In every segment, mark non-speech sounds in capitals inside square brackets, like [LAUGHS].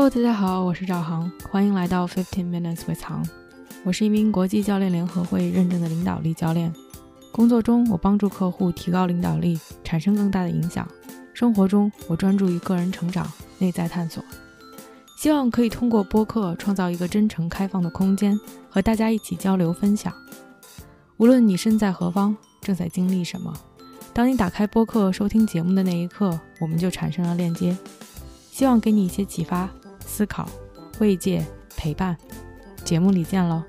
Hello，大家好，我是赵航，欢迎来到 Fifteen Minutes with 航。我是一名国际教练联合会认证的领导力教练。工作中，我帮助客户提高领导力，产生更大的影响；生活中，我专注于个人成长、内在探索。希望可以通过播客创造一个真诚、开放的空间，和大家一起交流分享。无论你身在何方，正在经历什么，当你打开播客收听节目的那一刻，我们就产生了链接。希望给你一些启发、思考、慰藉、陪伴。节目里见喽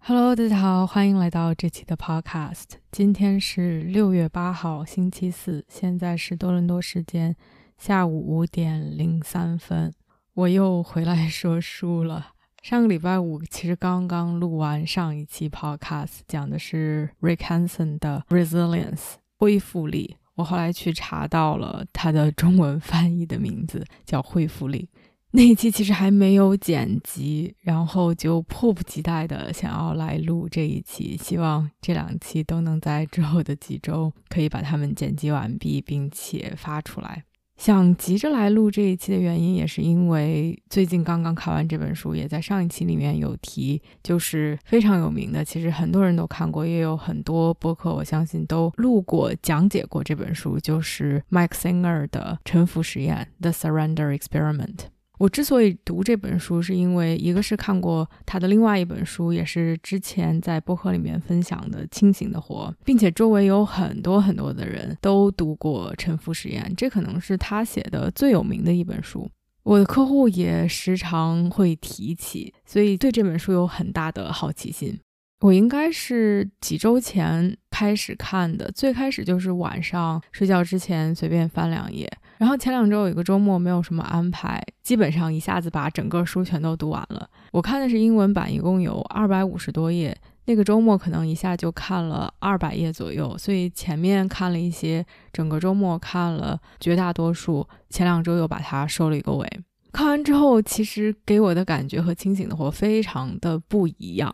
！Hello，大家好，欢迎来到这期的 Podcast。今天是六月八号，星期四，现在是多伦多时间下午五点零三分。我又回来说书了。上个礼拜五其实刚刚录完上一期 Podcast，讲的是 Rick Hanson 的 Resilience 恢复力。我后来去查到了他的中文翻译的名字叫恢复力。那一期其实还没有剪辑，然后就迫不及待的想要来录这一期，希望这两期都能在之后的几周可以把它们剪辑完毕，并且发出来。想急着来录这一期的原因，也是因为最近刚刚看完这本书，也在上一期里面有提，就是非常有名的，其实很多人都看过，也有很多播客，我相信都录过讲解过这本书，就是 Mike Singer 的《沉浮实验》（The Surrender Experiment）。我之所以读这本书，是因为一个是看过他的另外一本书，也是之前在播客里面分享的《清醒的活》，并且周围有很多很多的人都读过《沉浮实验》，这可能是他写的最有名的一本书。我的客户也时常会提起，所以对这本书有很大的好奇心。我应该是几周前开始看的，最开始就是晚上睡觉之前随便翻两页。然后前两周有一个周末没有什么安排，基本上一下子把整个书全都读完了。我看的是英文版，一共有二百五十多页。那个周末可能一下就看了二百页左右，所以前面看了一些，整个周末看了绝大多数。前两周又把它收了一个尾。看完之后，其实给我的感觉和《清醒的活》非常的不一样。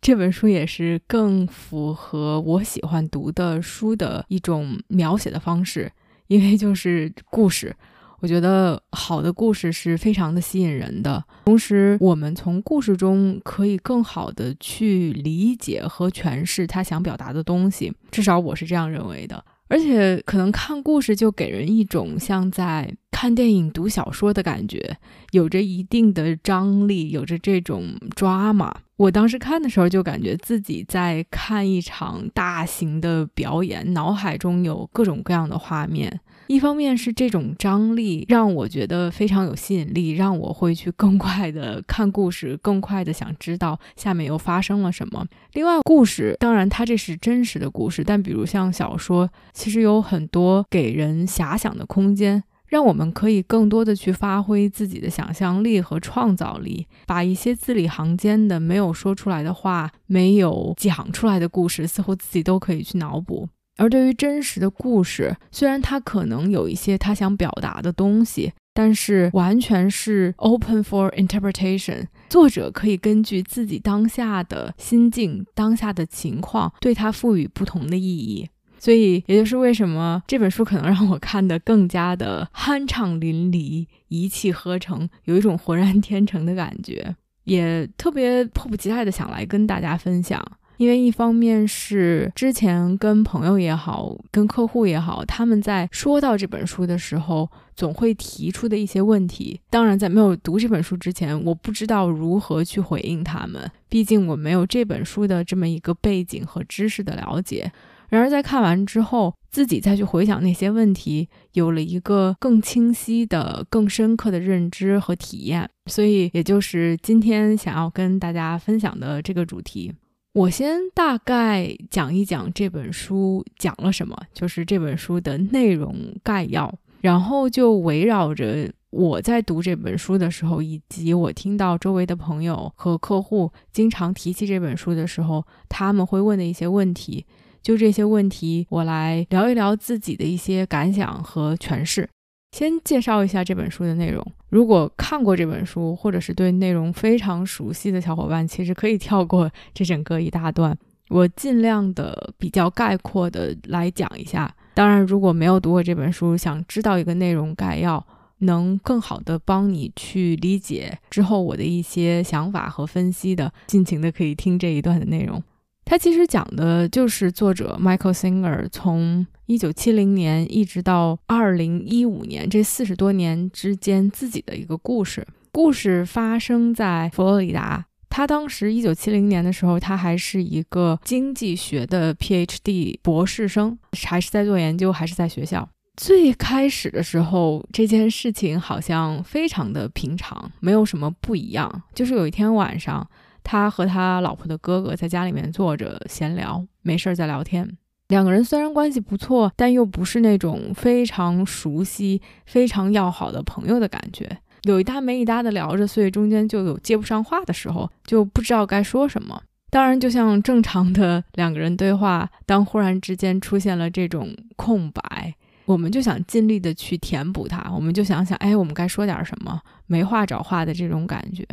这本书也是更符合我喜欢读的书的一种描写的方式。因为就是故事，我觉得好的故事是非常的吸引人的。同时，我们从故事中可以更好的去理解和诠释他想表达的东西，至少我是这样认为的。而且，可能看故事就给人一种像在看电影、读小说的感觉，有着一定的张力，有着这种抓马。我当时看的时候，就感觉自己在看一场大型的表演，脑海中有各种各样的画面。一方面是这种张力让我觉得非常有吸引力，让我会去更快的看故事，更快的想知道下面又发生了什么。另外，故事当然它这是真实的故事，但比如像小说，其实有很多给人遐想的空间。让我们可以更多的去发挥自己的想象力和创造力，把一些字里行间的没有说出来的话、没有讲出来的故事，似乎自己都可以去脑补。而对于真实的故事，虽然它可能有一些他想表达的东西，但是完全是 open for interpretation，作者可以根据自己当下的心境、当下的情况，对它赋予不同的意义。所以，也就是为什么这本书可能让我看得更加的酣畅淋漓、一气呵成，有一种浑然天成的感觉，也特别迫不及待的想来跟大家分享。因为一方面是之前跟朋友也好、跟客户也好，他们在说到这本书的时候，总会提出的一些问题。当然，在没有读这本书之前，我不知道如何去回应他们，毕竟我没有这本书的这么一个背景和知识的了解。然而，在看完之后，自己再去回想那些问题，有了一个更清晰的、更深刻的认知和体验。所以，也就是今天想要跟大家分享的这个主题。我先大概讲一讲这本书讲了什么，就是这本书的内容概要。然后就围绕着我在读这本书的时候，以及我听到周围的朋友和客户经常提起这本书的时候，他们会问的一些问题。就这些问题，我来聊一聊自己的一些感想和诠释。先介绍一下这本书的内容。如果看过这本书，或者是对内容非常熟悉的小伙伴，其实可以跳过这整个一大段。我尽量的比较概括的来讲一下。当然，如果没有读过这本书，想知道一个内容概要，能更好的帮你去理解之后我的一些想法和分析的，尽情的可以听这一段的内容。它其实讲的就是作者 Michael Singer 从一九七零年一直到二零一五年这四十多年之间自己的一个故事。故事发生在佛罗里达。他当时一九七零年的时候，他还是一个经济学的 PhD 博士生，还是在做研究，还是在学校。最开始的时候，这件事情好像非常的平常，没有什么不一样。就是有一天晚上。他和他老婆的哥哥在家里面坐着闲聊，没事儿在聊天。两个人虽然关系不错，但又不是那种非常熟悉、非常要好的朋友的感觉，有一搭没一搭的聊着，所以中间就有接不上话的时候，就不知道该说什么。当然，就像正常的两个人对话，当忽然之间出现了这种空白，我们就想尽力的去填补它，我们就想想，哎，我们该说点什么？没话找话的这种感觉。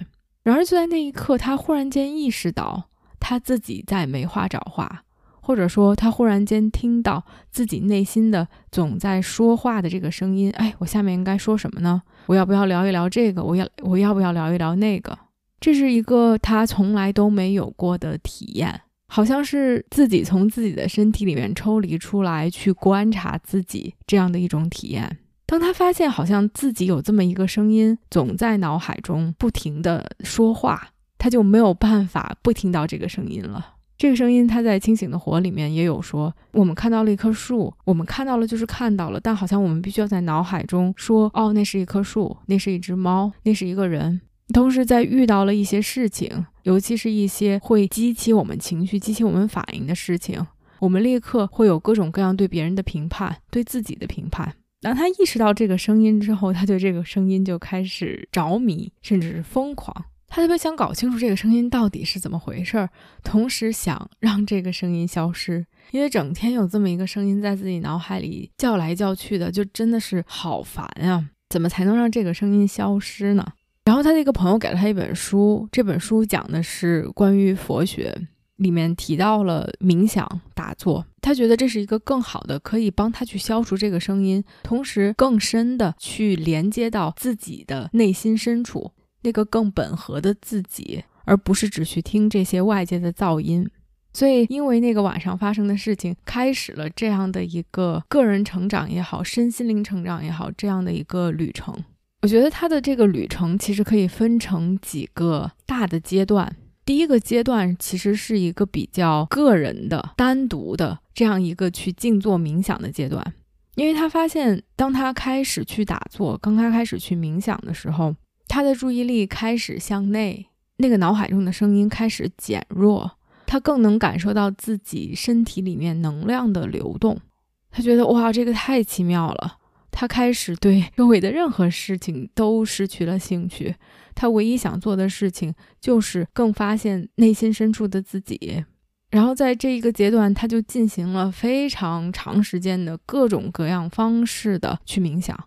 然而，就在那一刻，他忽然间意识到他自己在没话找话，或者说，他忽然间听到自己内心的总在说话的这个声音。哎，我下面应该说什么呢？我要不要聊一聊这个？我要我要不要聊一聊那个？这是一个他从来都没有过的体验，好像是自己从自己的身体里面抽离出来去观察自己这样的一种体验。当他发现好像自己有这么一个声音，总在脑海中不停的说话，他就没有办法不听到这个声音了。这个声音他在《清醒的活》里面也有说，我们看到了一棵树，我们看到了就是看到了，但好像我们必须要在脑海中说，哦，那是一棵树，那是一只猫，那是一个人。同时，在遇到了一些事情，尤其是一些会激起我们情绪、激起我们反应的事情，我们立刻会有各种各样对别人的评判，对自己的评判。当他意识到这个声音之后，他对这个声音就开始着迷，甚至是疯狂。他特别想搞清楚这个声音到底是怎么回事儿，同时想让这个声音消失，因为整天有这么一个声音在自己脑海里叫来叫去的，就真的是好烦呀！怎么才能让这个声音消失呢？然后他的一个朋友给了他一本书，这本书讲的是关于佛学。里面提到了冥想打坐，他觉得这是一个更好的，可以帮他去消除这个声音，同时更深的去连接到自己的内心深处那个更本和的自己，而不是只去听这些外界的噪音。所以，因为那个晚上发生的事情，开始了这样的一个个人成长也好，身心灵成长也好，这样的一个旅程。我觉得他的这个旅程其实可以分成几个大的阶段。第一个阶段其实是一个比较个人的、单独的这样一个去静坐冥想的阶段，因为他发现，当他开始去打坐，刚刚开始去冥想的时候，他的注意力开始向内，那个脑海中的声音开始减弱，他更能感受到自己身体里面能量的流动，他觉得哇，这个太奇妙了。他开始对 [LAUGHS] 周围的任何事情都失去了兴趣，他唯一想做的事情就是更发现内心深处的自己。然后在这一个阶段，他就进行了非常长时间的各种各样方式的去冥想。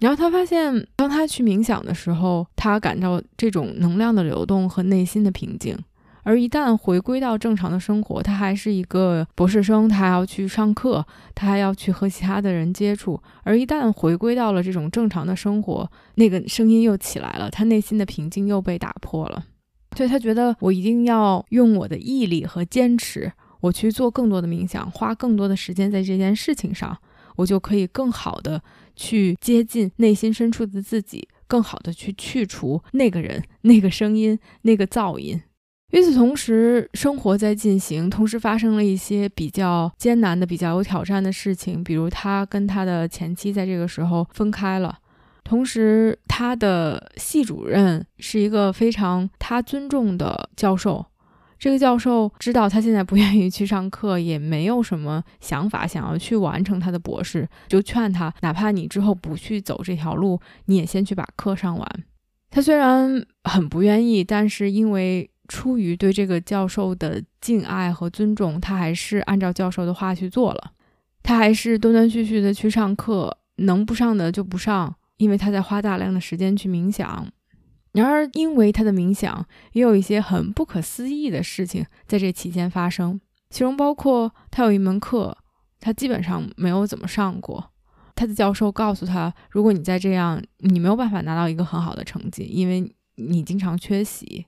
然后他发现，当他去冥想的时候，他感到这种能量的流动和内心的平静。而一旦回归到正常的生活，他还是一个博士生，他还要去上课，他还要去和其他的人接触。而一旦回归到了这种正常的生活，那个声音又起来了，他内心的平静又被打破了。所以他觉得，我一定要用我的毅力和坚持，我去做更多的冥想，花更多的时间在这件事情上，我就可以更好的去接近内心深处的自己，更好的去去除那个人、那个声音、那个噪音。与此同时，生活在进行，同时发生了一些比较艰难的、比较有挑战的事情，比如他跟他的前妻在这个时候分开了，同时他的系主任是一个非常他尊重的教授，这个教授知道他现在不愿意去上课，也没有什么想法想要去完成他的博士，就劝他，哪怕你之后不去走这条路，你也先去把课上完。他虽然很不愿意，但是因为出于对这个教授的敬爱和尊重，他还是按照教授的话去做了。他还是断断续续的去上课，能不上的就不上，因为他在花大量的时间去冥想。然而，因为他的冥想，也有一些很不可思议的事情在这期间发生。其中包括他有一门课，他基本上没有怎么上过。他的教授告诉他，如果你再这样，你没有办法拿到一个很好的成绩，因为你经常缺席。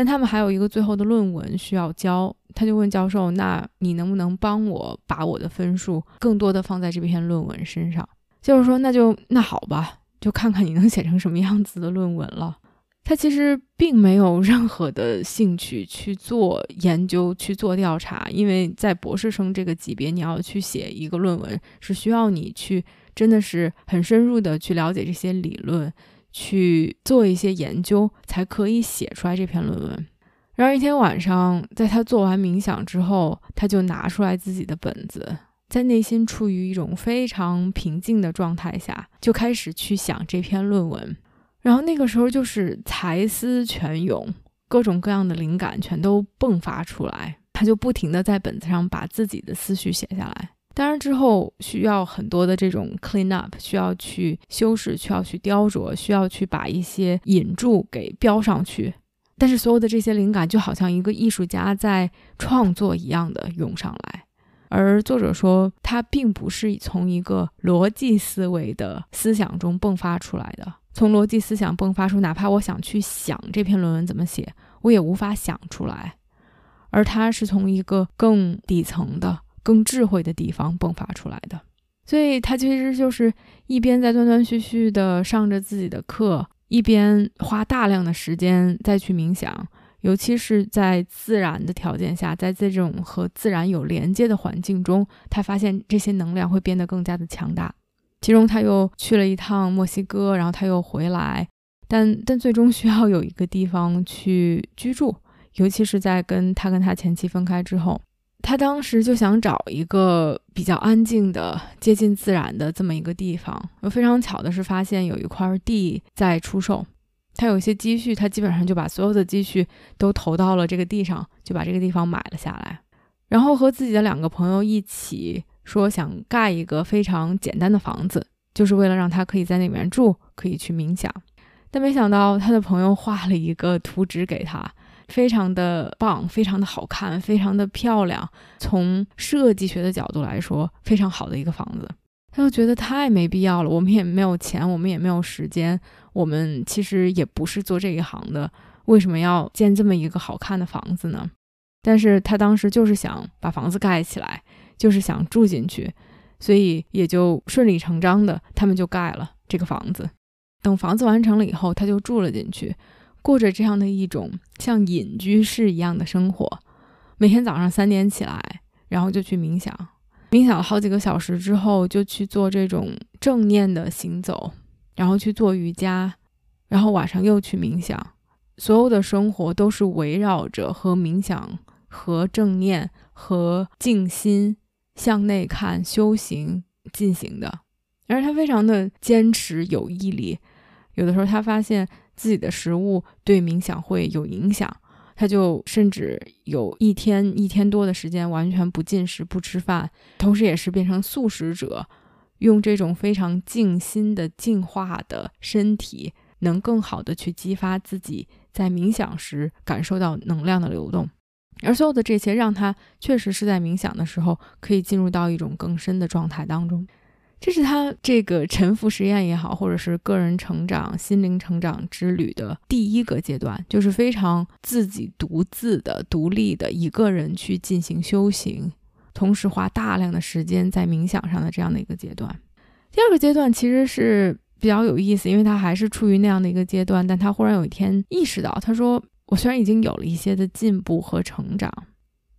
但他们还有一个最后的论文需要交，他就问教授：“那你能不能帮我把我的分数更多的放在这篇论文身上？”教授说：“那就那好吧，就看看你能写成什么样子的论文了。”他其实并没有任何的兴趣去做研究、去做调查，因为在博士生这个级别，你要去写一个论文，是需要你去真的是很深入的去了解这些理论。去做一些研究，才可以写出来这篇论文。然而一天晚上，在他做完冥想之后，他就拿出来自己的本子，在内心处于一种非常平静的状态下，就开始去想这篇论文。然后那个时候就是才思泉涌，各种各样的灵感全都迸发出来，他就不停的在本子上把自己的思绪写下来。当然，之后需要很多的这种 clean up，需要去修饰，需要去雕琢，需要去把一些引注给标上去。但是，所有的这些灵感就好像一个艺术家在创作一样的涌上来。而作者说，他并不是从一个逻辑思维的思想中迸发出来的。从逻辑思想迸发出，哪怕我想去想这篇论文怎么写，我也无法想出来。而他是从一个更底层的。更智慧的地方迸发出来的，所以他其实就是一边在断断续续的上着自己的课，一边花大量的时间再去冥想，尤其是在自然的条件下，在这种和自然有连接的环境中，他发现这些能量会变得更加的强大。其中他又去了一趟墨西哥，然后他又回来，但但最终需要有一个地方去居住，尤其是在跟他跟他前妻分开之后。他当时就想找一个比较安静的、接近自然的这么一个地方。非常巧的是，发现有一块地在出售。他有一些积蓄，他基本上就把所有的积蓄都投到了这个地上，就把这个地方买了下来。然后和自己的两个朋友一起说，想盖一个非常简单的房子，就是为了让他可以在那边住，可以去冥想。但没想到，他的朋友画了一个图纸给他。非常的棒，非常的好看，非常的漂亮。从设计学的角度来说，非常好的一个房子。他就觉得太没必要了，我们也没有钱，我们也没有时间，我们其实也不是做这一行的，为什么要建这么一个好看的房子呢？但是他当时就是想把房子盖起来，就是想住进去，所以也就顺理成章的，他们就盖了这个房子。等房子完成了以后，他就住了进去。过着这样的一种像隐居士一样的生活，每天早上三点起来，然后就去冥想，冥想了好几个小时之后，就去做这种正念的行走，然后去做瑜伽，然后晚上又去冥想，所有的生活都是围绕着和冥想、和正念、和静心、向内看、修行进行的。而他非常的坚持有毅力，有的时候他发现。自己的食物对冥想会有影响，他就甚至有一天一天多的时间完全不进食、不吃饭，同时也是变成素食者，用这种非常静心的净化的身体，能更好的去激发自己在冥想时感受到能量的流动，而所有的这些让他确实是在冥想的时候可以进入到一种更深的状态当中。这是他这个沉浮实验也好，或者是个人成长、心灵成长之旅的第一个阶段，就是非常自己独自的、独立的一个人去进行修行，同时花大量的时间在冥想上的这样的一个阶段。第二个阶段其实是比较有意思，因为他还是处于那样的一个阶段，但他忽然有一天意识到，他说：“我虽然已经有了一些的进步和成长，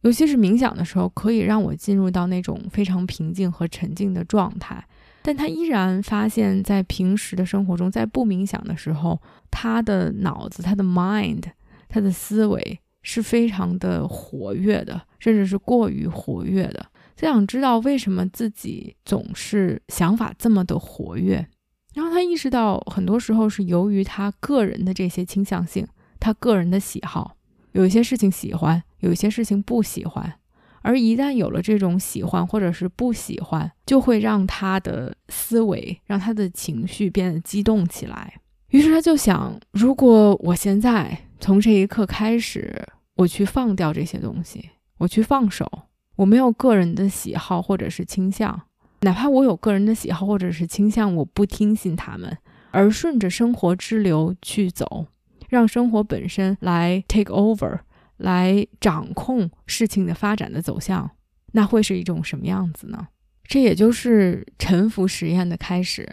尤其是冥想的时候，可以让我进入到那种非常平静和沉静的状态。”但他依然发现，在平时的生活中，在不冥想的时候，他的脑子、他的 mind、他的思维是非常的活跃的，甚至是过于活跃的。他想知道为什么自己总是想法这么的活跃，然后他意识到，很多时候是由于他个人的这些倾向性，他个人的喜好，有一些事情喜欢，有一些事情不喜欢。而一旦有了这种喜欢或者是不喜欢，就会让他的思维、让他的情绪变得激动起来。于是他就想：如果我现在从这一刻开始，我去放掉这些东西，我去放手，我没有个人的喜好或者是倾向，哪怕我有个人的喜好或者是倾向，我不听信他们，而顺着生活之流去走，让生活本身来 take over，来掌控事情的发展的走向，那会是一种什么样子呢？这也就是沉浮实验的开始。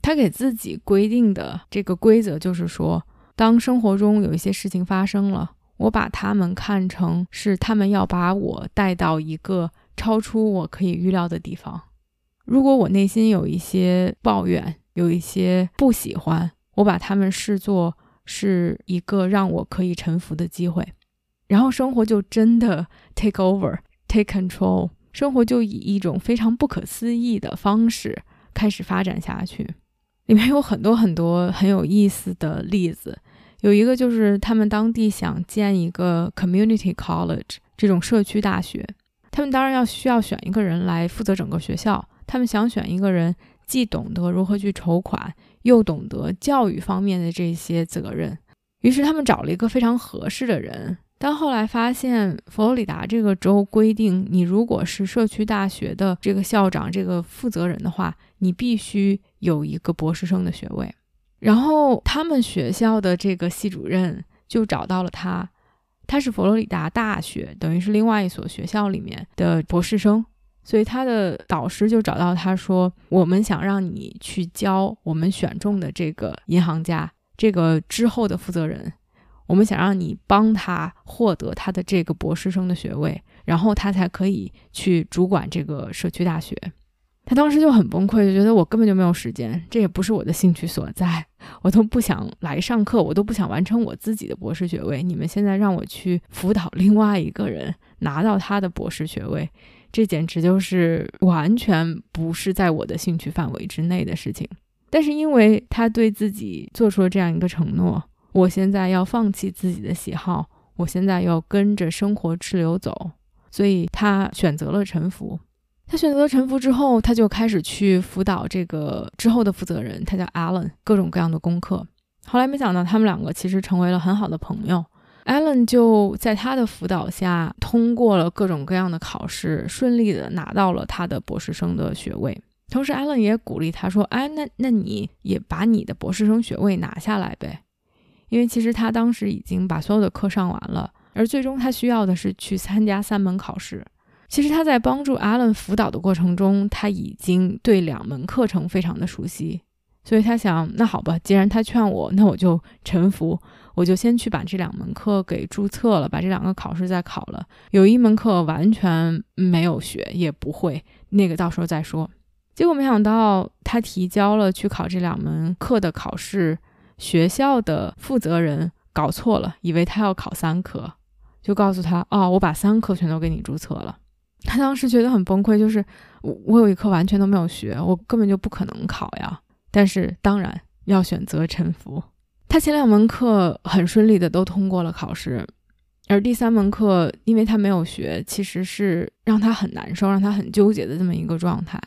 他给自己规定的这个规则就是说，当生活中有一些事情发生了。我把他们看成是他们要把我带到一个超出我可以预料的地方。如果我内心有一些抱怨，有一些不喜欢，我把他们视作是一个让我可以臣服的机会，然后生活就真的 [LAUGHS] take over, take control，生活就以一种非常不可思议的方式开始发展下去。里面有很多很多很有意思的例子。有一个就是他们当地想建一个 community college 这种社区大学，他们当然要需要选一个人来负责整个学校。他们想选一个人，既懂得如何去筹款，又懂得教育方面的这些责任。于是他们找了一个非常合适的人，但后来发现佛罗里达这个州规定，你如果是社区大学的这个校长、这个负责人的话，你必须有一个博士生的学位。然后他们学校的这个系主任就找到了他，他是佛罗里达大学，等于是另外一所学校里面的博士生，所以他的导师就找到他说：“我们想让你去教我们选中的这个银行家，这个之后的负责人，我们想让你帮他获得他的这个博士生的学位，然后他才可以去主管这个社区大学。”他当时就很崩溃，就觉得我根本就没有时间，这也不是我的兴趣所在，我都不想来上课，我都不想完成我自己的博士学位。你们现在让我去辅导另外一个人拿到他的博士学位，这简直就是完全不是在我的兴趣范围之内的事情。但是因为他对自己做出了这样一个承诺，我现在要放弃自己的喜好，我现在要跟着生活之流走，所以他选择了臣服。他选择了臣服之后，他就开始去辅导这个之后的负责人，他叫 Allen，各种各样的功课。后来没想到，他们两个其实成为了很好的朋友。Allen 就在他的辅导下，通过了各种各样的考试，顺利的拿到了他的博士生的学位。同时，Allen 也鼓励他说：“哎，那那你也把你的博士生学位拿下来呗，因为其实他当时已经把所有的课上完了，而最终他需要的是去参加三门考试。”其实他在帮助 Allen 辅导的过程中，他已经对两门课程非常的熟悉，所以他想，那好吧，既然他劝我，那我就臣服，我就先去把这两门课给注册了，把这两个考试再考了。有一门课完全没有学，也不会，那个到时候再说。结果没想到，他提交了去考这两门课的考试，学校的负责人搞错了，以为他要考三科，就告诉他，哦，我把三科全都给你注册了。他当时觉得很崩溃，就是我我有一科完全都没有学，我根本就不可能考呀。但是当然要选择沉浮。他前两门课很顺利的都通过了考试，而第三门课因为他没有学，其实是让他很难受、让他很纠结的这么一个状态。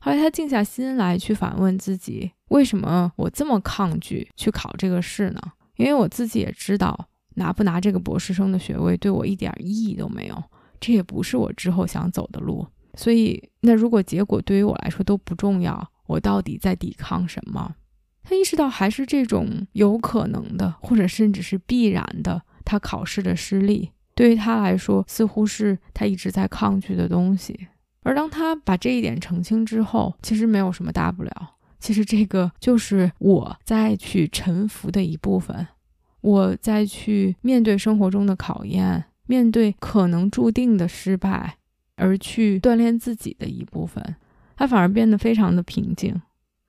后来他静下心来去反问自己：为什么我这么抗拒去考这个试呢？因为我自己也知道，拿不拿这个博士生的学位对我一点意义都没有。这也不是我之后想走的路，所以那如果结果对于我来说都不重要，我到底在抵抗什么？他意识到还是这种有可能的，或者甚至是必然的，他考试的失利对于他来说似乎是他一直在抗拒的东西。而当他把这一点澄清之后，其实没有什么大不了。其实这个就是我在去臣服的一部分，我在去面对生活中的考验。面对可能注定的失败，而去锻炼自己的一部分，他反而变得非常的平静。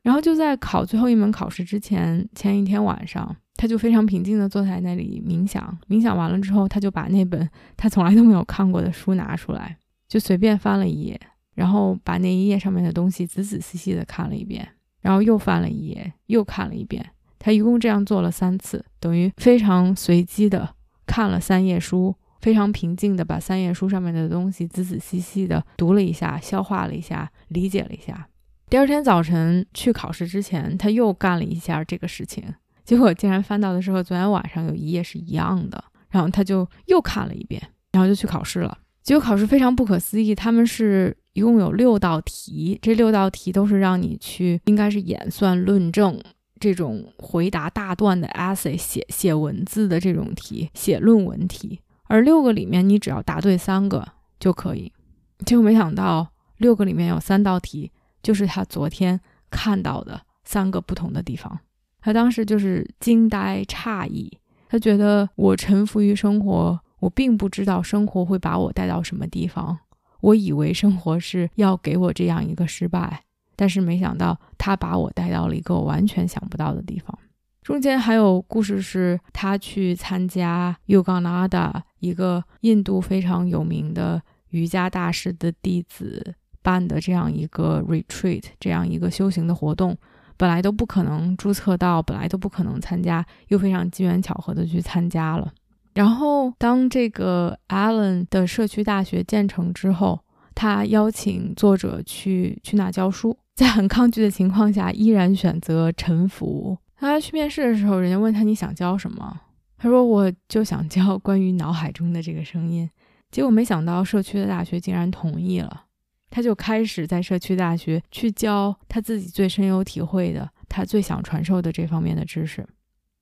然后就在考最后一门考试之前，前一天晚上，他就非常平静地坐在那里冥想。冥想完了之后，他就把那本他从来都没有看过的书拿出来，就随便翻了一页，然后把那一页上面的东西仔仔细细地看了一遍，然后又翻了一页，又看了一遍。他一共这样做了三次，等于非常随机的看了三页书。非常平静地把三页书上面的东西仔仔细细地读了一下，消化了一下，理解了一下。第二天早晨去考试之前，他又干了一下这个事情，结果竟然翻到的时候，昨天晚上有一页是一样的，然后他就又看了一遍，然后就去考试了。结果考试非常不可思议，他们是一共有六道题，这六道题都是让你去，应该是演算论证这种回答大段的 essay 写写文字的这种题，写论文题。而六个里面，你只要答对三个就可以。结果没想到，六个里面有三道题就是他昨天看到的三个不同的地方。他当时就是惊呆诧异，他觉得我臣服于生活，我并不知道生活会把我带到什么地方。我以为生活是要给我这样一个失败，但是没想到他把我带到了一个我完全想不到的地方。中间还有故事，是他去参加 Yogananda 一个印度非常有名的瑜伽大师的弟子办的这样一个 retreat，这样一个修行的活动，本来都不可能注册到，本来都不可能参加，又非常机缘巧合的去参加了。然后当这个 Allen 的社区大学建成之后，他邀请作者去去那教书，[LAUGHS] 在很抗拒的情况下，依然选择臣服。他去面试的时候，人家问他你想教什么？他说我就想教关于脑海中的这个声音。结果没想到社区的大学竟然同意了，他就开始在社区大学去教他自己最深有体会的，他最想传授的这方面的知识。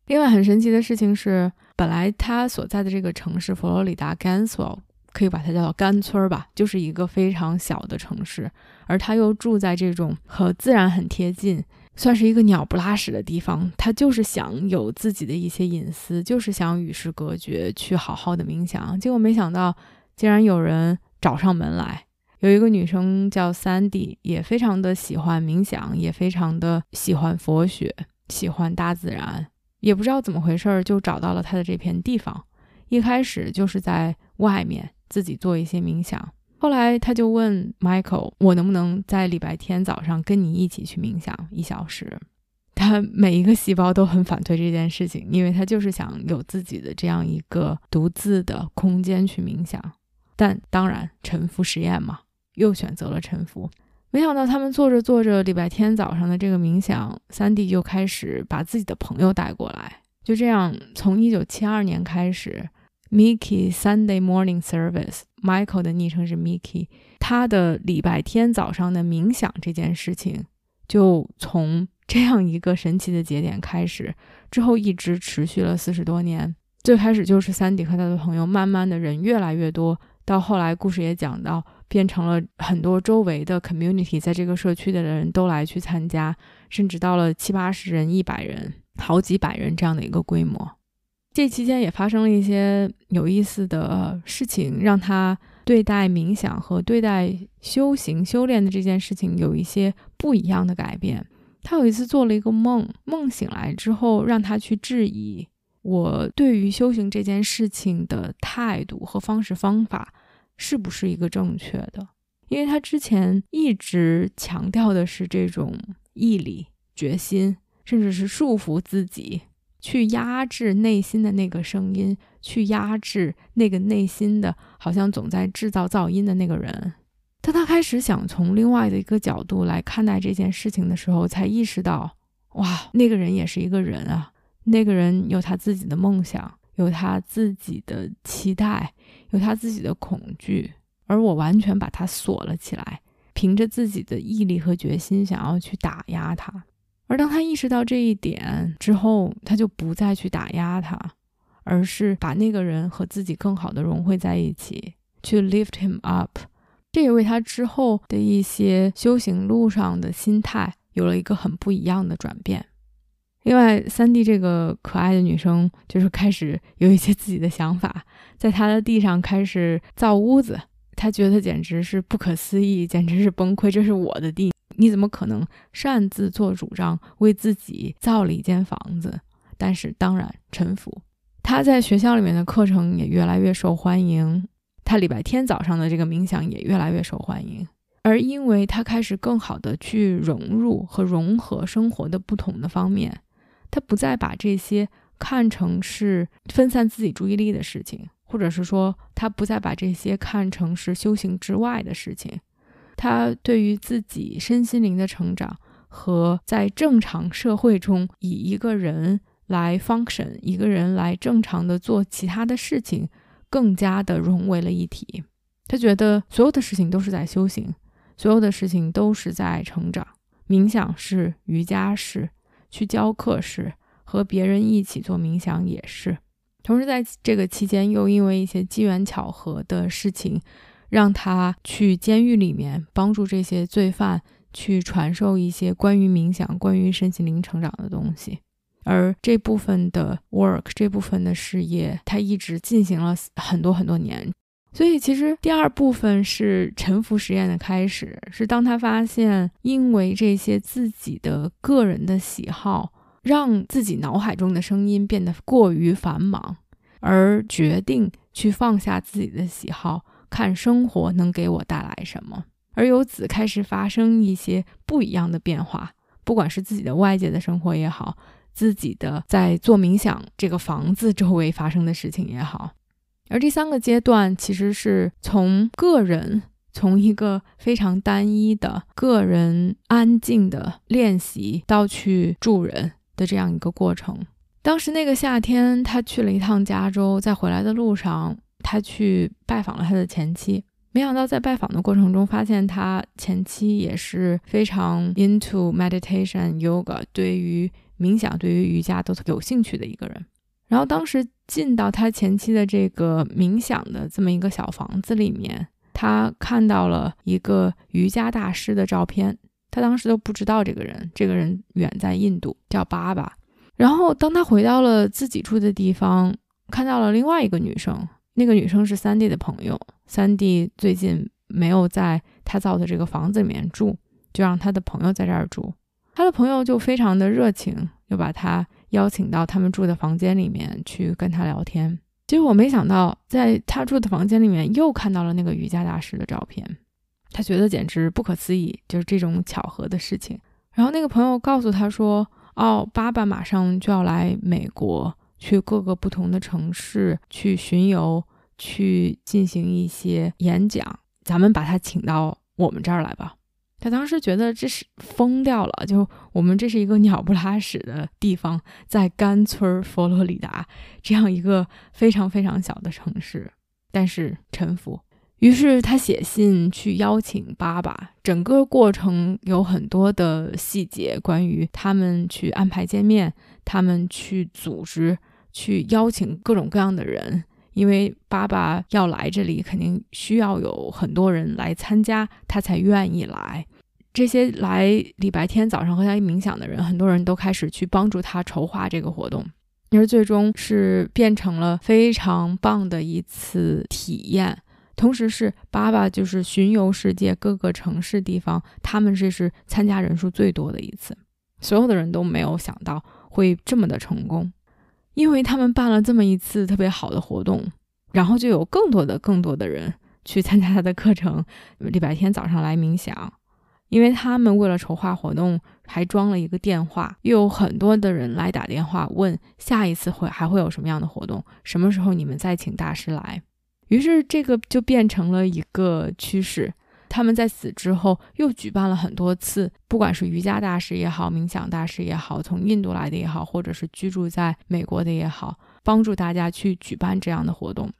另外很神奇的事情是，本来他所在的这个城市佛罗里达 Gainesville 可以把它叫做干村儿吧，就是一个非常小的城市，而他又住在这种和自然很贴近。算是一个鸟不拉屎的地方，他就是想有自己的一些隐私，就是想与世隔绝，去好好的冥想。结果没想到，竟然有人找上门来。有一个女生叫 Sandy，也非常的喜欢冥想，也非常的喜欢佛学，喜欢大自然。也不知道怎么回事，就找到了他的这片地方。一开始就是在外面自己做一些冥想。后来他就问 Michael：“ 我能不能在礼拜天早上跟你一起去冥想一小时？”他每一个细胞都很反对这件事情，因为他就是想有自己的这样一个独自的空间去冥想。但当然，沉浮实验嘛，又选择了沉浮。没想到他们做着做着，礼拜天早上的这个冥想，三弟就开始把自己的朋友带过来。就这样，从一九七二年开始。Mickey Sunday Morning Service，Michael 的昵称是 Mickey。他的礼拜天早上的冥想这件事情，就从这样一个神奇的节点开始，之后一直持续了四十多年。最开始就是 Sandy 和他的朋友，慢慢的人越来越多，到后来故事也讲到，变成了很多周围的 community，在这个社区的人都来去参加，甚至到了七八十人、一百人、好几百人这样的一个规模。这期间也发生了一些有意思的事情，让他对待冥想和对待修行、修炼的这件事情有一些不一样的改变。他有一次做了一个梦，梦醒来之后，让他去质疑我对于修行这件事情的态度和方式方法是不是一个正确的。因为他之前一直强调的是这种毅力、决心，甚至是束缚自己。去压制内心的那个声音，去压制那个内心的好像总在制造噪音的那个人。当他开始想从另外的一个角度来看待这件事情的时候，才意识到，哇，那个人也是一个人啊！那个人有他自己的梦想，有他自己的期待，有他自己的恐惧，而我完全把他锁了起来，凭着自己的毅力和决心，想要去打压他。而当他意识到这一点之后，他就不再去打压他，而是把那个人和自己更好的融汇在一起，去 lift him up。这也为他之后的一些修行路上的心态有了一个很不一样的转变。另外，三弟这个可爱的女生就是开始有一些自己的想法，在她的地上开始造屋子，她觉得简直是不可思议，简直是崩溃，这是我的地。你怎么可能擅自做主张为自己造了一间房子？但是当然臣服。他在学校里面的课程也越来越受欢迎，他礼拜天早上的这个冥想也越来越受欢迎。而因为他开始更好的去融入和融合生活的不同的方面，他不再把这些看成是分散自己注意力的事情，或者是说他不再把这些看成是修行之外的事情。他对于自己身心灵的成长和在正常社会中以一个人来 function，一个人来正常的做其他的事情，更加的融为了一体。他觉得所有的事情都是在修行，所有的事情都是在成长。冥想是，瑜伽是，去教课时，和别人一起做冥想也是。同时，在这个期间，又因为一些机缘巧合的事情，让他去监狱里面帮助这些罪犯去传授一些关于冥想、关于身心灵成长的东西。而这部分的 work，这部分的事业，他一直进行了很多很多年。所以，其实第二部分是沉浮实验的开始，是当他发现，因为这些自己的个人的喜好，让自己脑海中的声音变得过于繁忙，而决定去放下自己的喜好，看生活能给我带来什么，而由此开始发生一些不一样的变化，不管是自己的外界的生活也好，自己的在做冥想这个房子周围发生的事情也好。而第三个阶段，其实是从个人，从一个非常单一的个人安静的练习，到去助人的这样一个过程。当时那个夏天，他去了一趟加州，在回来的路上，他去拜访了他的前妻。没想到在拜访的过程中，发现他前妻也是非常 into meditation yoga，对于冥想、对于瑜伽都有兴趣的一个人。然后当时进到他前妻的这个冥想的这么一个小房子里面，他看到了一个瑜伽大师的照片。他当时都不知道这个人，这个人远在印度，叫巴巴。然后当他回到了自己住的地方，看到了另外一个女生，那个女生是三弟的朋友。三弟最近没有在他造的这个房子里面住，就让他的朋友在这儿住。他的朋友就非常的热情，就把他。邀请到他们住的房间里面去跟他聊天，结果没想到，在他住的房间里面又看到了那个瑜伽大师的照片，他觉得简直不可思议，就是这种巧合的事情。然后那个朋友告诉他说：“哦，爸爸马上就要来美国，去各个不同的城市去巡游，去进行一些演讲，咱们把他请到我们这儿来吧。”他当时觉得这是疯掉了，就我们这是一个鸟不拉屎的地方，在甘村佛罗里达这样一个非常非常小的城市，但是臣服。于是他写信去邀请爸爸，整个过程有很多的细节，关于他们去安排见面，他们去组织，去邀请各种各样的人。因为爸爸要来这里，肯定需要有很多人来参加，他才愿意来。这些来礼拜天早上和他冥想的人，很多人都开始去帮助他筹划这个活动，而最终是变成了非常棒的一次体验。同时，是爸爸就是巡游世界各个城市地方，他们这是参加人数最多的一次，所有的人都没有想到会这么的成功。因为他们办了这么一次特别好的活动，然后就有更多的、更多的人去参加他的课程。礼拜天早上来冥想，因为他们为了筹划活动，还装了一个电话，又有很多的人来打电话问下一次会还会有什么样的活动，什么时候你们再请大师来。于是这个就变成了一个趋势。他们在死之后又举办了很多次，不管是瑜伽大师也好，冥想大师也好，从印度来的也好，或者是居住在美国的也好，帮助大家去举办这样的活动。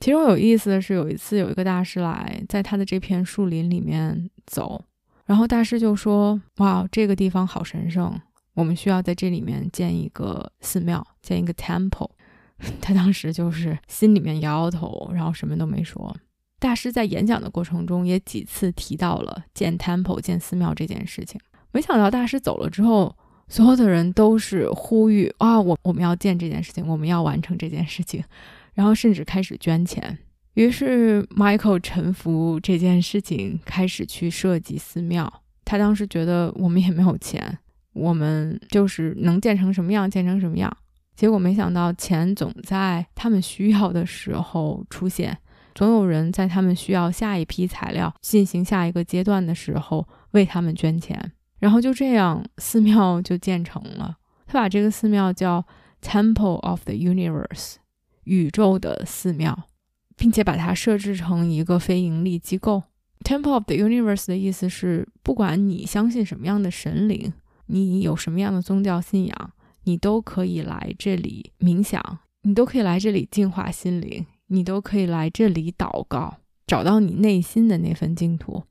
其中有意思的是，有一次有一个大师来，在他的这片树林里面走，然后大师就说：“哇，这个地方好神圣，我们需要在这里面建一个寺庙，建一个 temple。[LAUGHS] ”他当时就是心里面摇摇头，然后什么都没说。大师在演讲的过程中也几次提到了建 temple、建寺庙这件事情。没想到大师走了之后，所有的人都是呼吁啊，我我们要建这件事情，我们要完成这件事情，然后甚至开始捐钱。于是 Michael 臣服这件事情，开始去设计寺庙。他当时觉得我们也没有钱，我们就是能建成什么样建成什么样。结果没想到钱总在他们需要的时候出现。总有人在他们需要下一批材料进行下一个阶段的时候为他们捐钱，然后就这样寺庙就建成了。他把这个寺庙叫 Temple of the Universe，宇宙的寺庙，并且把它设置成一个非盈利机构。Temple of the Universe 的意思是，不管你相信什么样的神灵，你有什么样的宗教信仰，你都可以来这里冥想，你都可以来这里净化心灵。你都可以来这里祷告，找到你内心的那份净土。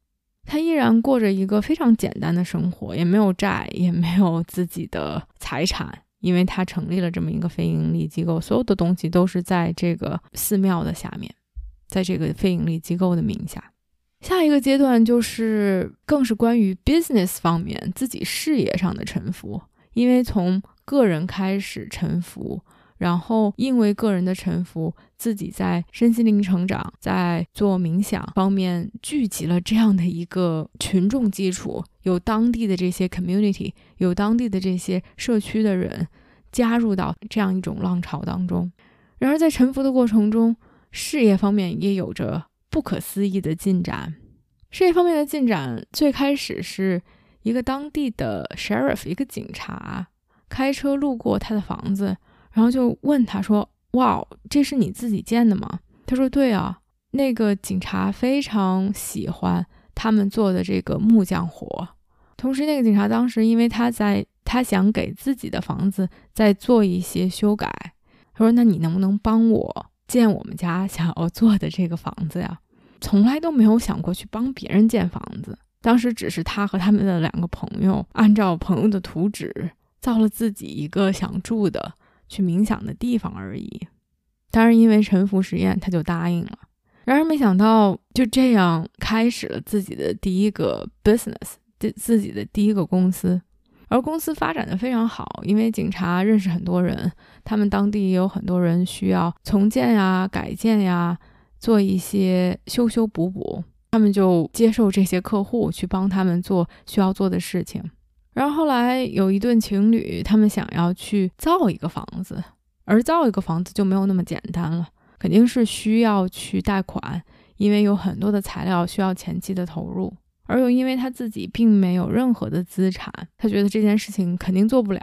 他依然过着一个非常简单的生活，也没有债，也没有自己的财产，因为他成立了这么一个非盈利机构，所有的东西都是在这个寺庙的下面，在这个非盈利机构的名下。下一个阶段就是更是关于 business 方面自己事业上的沉浮，因为从个人开始沉浮。然后，因为个人的沉浮，自己在身心灵成长、在做冥想方面聚集了这样的一个群众基础，有当地的这些 community，有当地的这些社区的人加入到这样一种浪潮当中。然而，在沉浮的过程中，事业方面也有着不可思议的进展。事业方面的进展，最开始是一个当地的 sheriff，一个警察开车路过他的房子。然后就问他说：“哇，这是你自己建的吗？”他说：“对啊。”那个警察非常喜欢他们做的这个木匠活。同时，那个警察当时因为他在他想给自己的房子再做一些修改，他说：“那你能不能帮我建我们家想要做的这个房子呀？”从来都没有想过去帮别人建房子，当时只是他和他们的两个朋友按照朋友的图纸造了自己一个想住的。去冥想的地方而已。当然，因为沉浮实验，他就答应了。然而，没想到就这样开始了自己的第一个 business，自自己的第一个公司。而公司发展的非常好，因为警察认识很多人，他们当地也有很多人需要重建呀、改建呀，做一些修修补补，他们就接受这些客户去帮他们做需要做的事情。然后后来有一对情侣，他们想要去造一个房子，而造一个房子就没有那么简单了，肯定是需要去贷款，因为有很多的材料需要前期的投入。而又因为他自己并没有任何的资产，他觉得这件事情肯定做不了。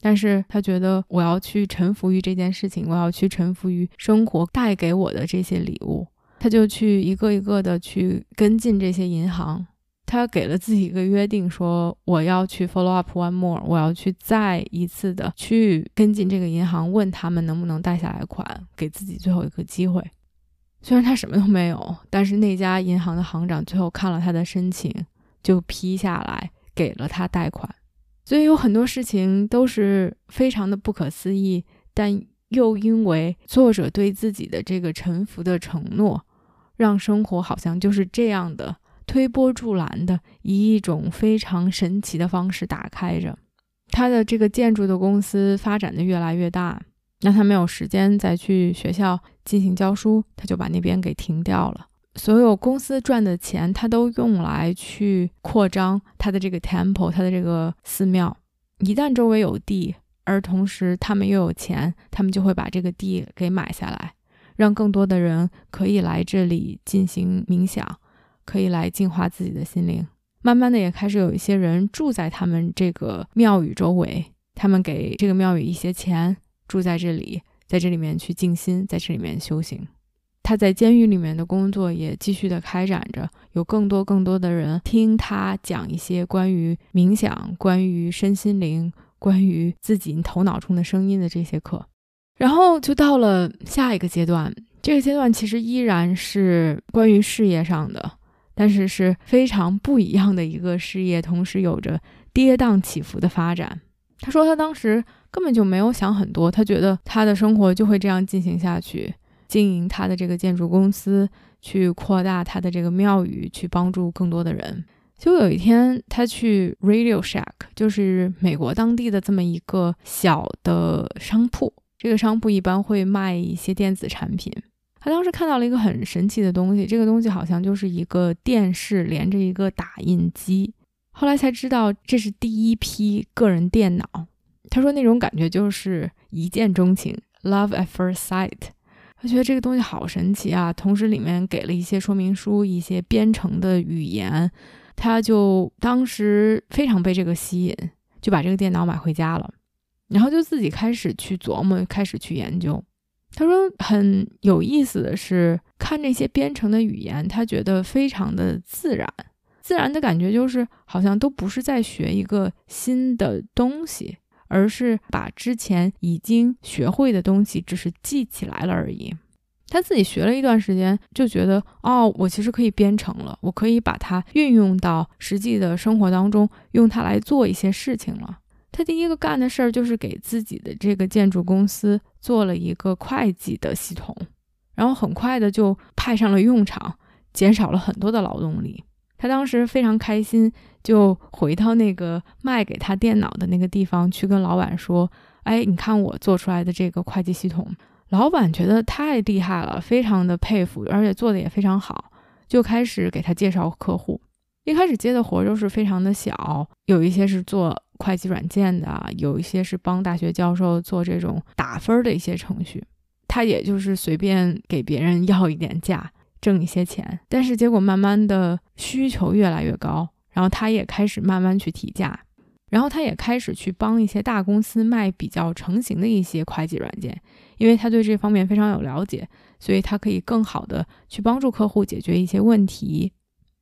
但是他觉得我要去臣服于这件事情，我要去臣服于生活带给我的这些礼物，他就去一个一个的去跟进这些银行。他给了自己一个约定，说我要去 follow up one more，我要去再一次的去跟进这个银行，问他们能不能贷下来款，给自己最后一个机会。虽然他什么都没有，但是那家银行的行长最后看了他的申请，就批下来给了他贷款。所以有很多事情都是非常的不可思议，但又因为作者对自己的这个臣服的承诺，让生活好像就是这样的。推波助澜的，以一种非常神奇的方式打开着他的这个建筑的公司，发展的越来越大。那他没有时间再去学校进行教书，他就把那边给停掉了。所有公司赚的钱，他都用来去扩张他的这个 temple，他的这个寺庙。一旦周围有地，而同时他们又有钱，他们就会把这个地给买下来，让更多的人可以来这里进行冥想。可以来净化自己的心灵，慢慢的也开始有一些人住在他们这个庙宇周围，他们给这个庙宇一些钱，住在这里，在这里面去静心，在这里面修行。他在监狱里面的工作也继续的开展着，有更多更多的人听他讲一些关于冥想、关于身心灵、关于自己头脑中的声音的这些课，然后就到了下一个阶段，这个阶段其实依然是关于事业上的。但是是非常不一样的一个事业，同时有着跌宕起伏的发展。他说他当时根本就没有想很多，他觉得他的生活就会这样进行下去，经营他的这个建筑公司，去扩大他的这个庙宇，去帮助更多的人。就有一天，他去 Radio Shack，就是美国当地的这么一个小的商铺，这个商铺一般会卖一些电子产品。他当时看到了一个很神奇的东西，这个东西好像就是一个电视连着一个打印机。后来才知道这是第一批个人电脑。他说那种感觉就是一见钟情，love at first sight。他觉得这个东西好神奇啊，同时里面给了一些说明书，一些编程的语言。他就当时非常被这个吸引，就把这个电脑买回家了，然后就自己开始去琢磨，开始去研究。他说很有意思的是，看这些编程的语言，他觉得非常的自然，自然的感觉就是好像都不是在学一个新的东西，而是把之前已经学会的东西只是记起来了而已。他自己学了一段时间，就觉得哦，我其实可以编程了，我可以把它运用到实际的生活当中，用它来做一些事情了。他第一个干的事儿就是给自己的这个建筑公司做了一个会计的系统，然后很快的就派上了用场，减少了很多的劳动力。他当时非常开心，就回到那个卖给他电脑的那个地方去跟老板说：“哎，你看我做出来的这个会计系统。”老板觉得太厉害了，非常的佩服，而且做的也非常好，就开始给他介绍客户。一开始接的活都是非常的小，有一些是做会计软件的，有一些是帮大学教授做这种打分的一些程序。他也就是随便给别人要一点价，挣一些钱。但是结果慢慢的需求越来越高，然后他也开始慢慢去提价。然后他也开始去帮一些大公司卖比较成型的一些会计软件，因为他对这方面非常有了解，所以他可以更好的去帮助客户解决一些问题。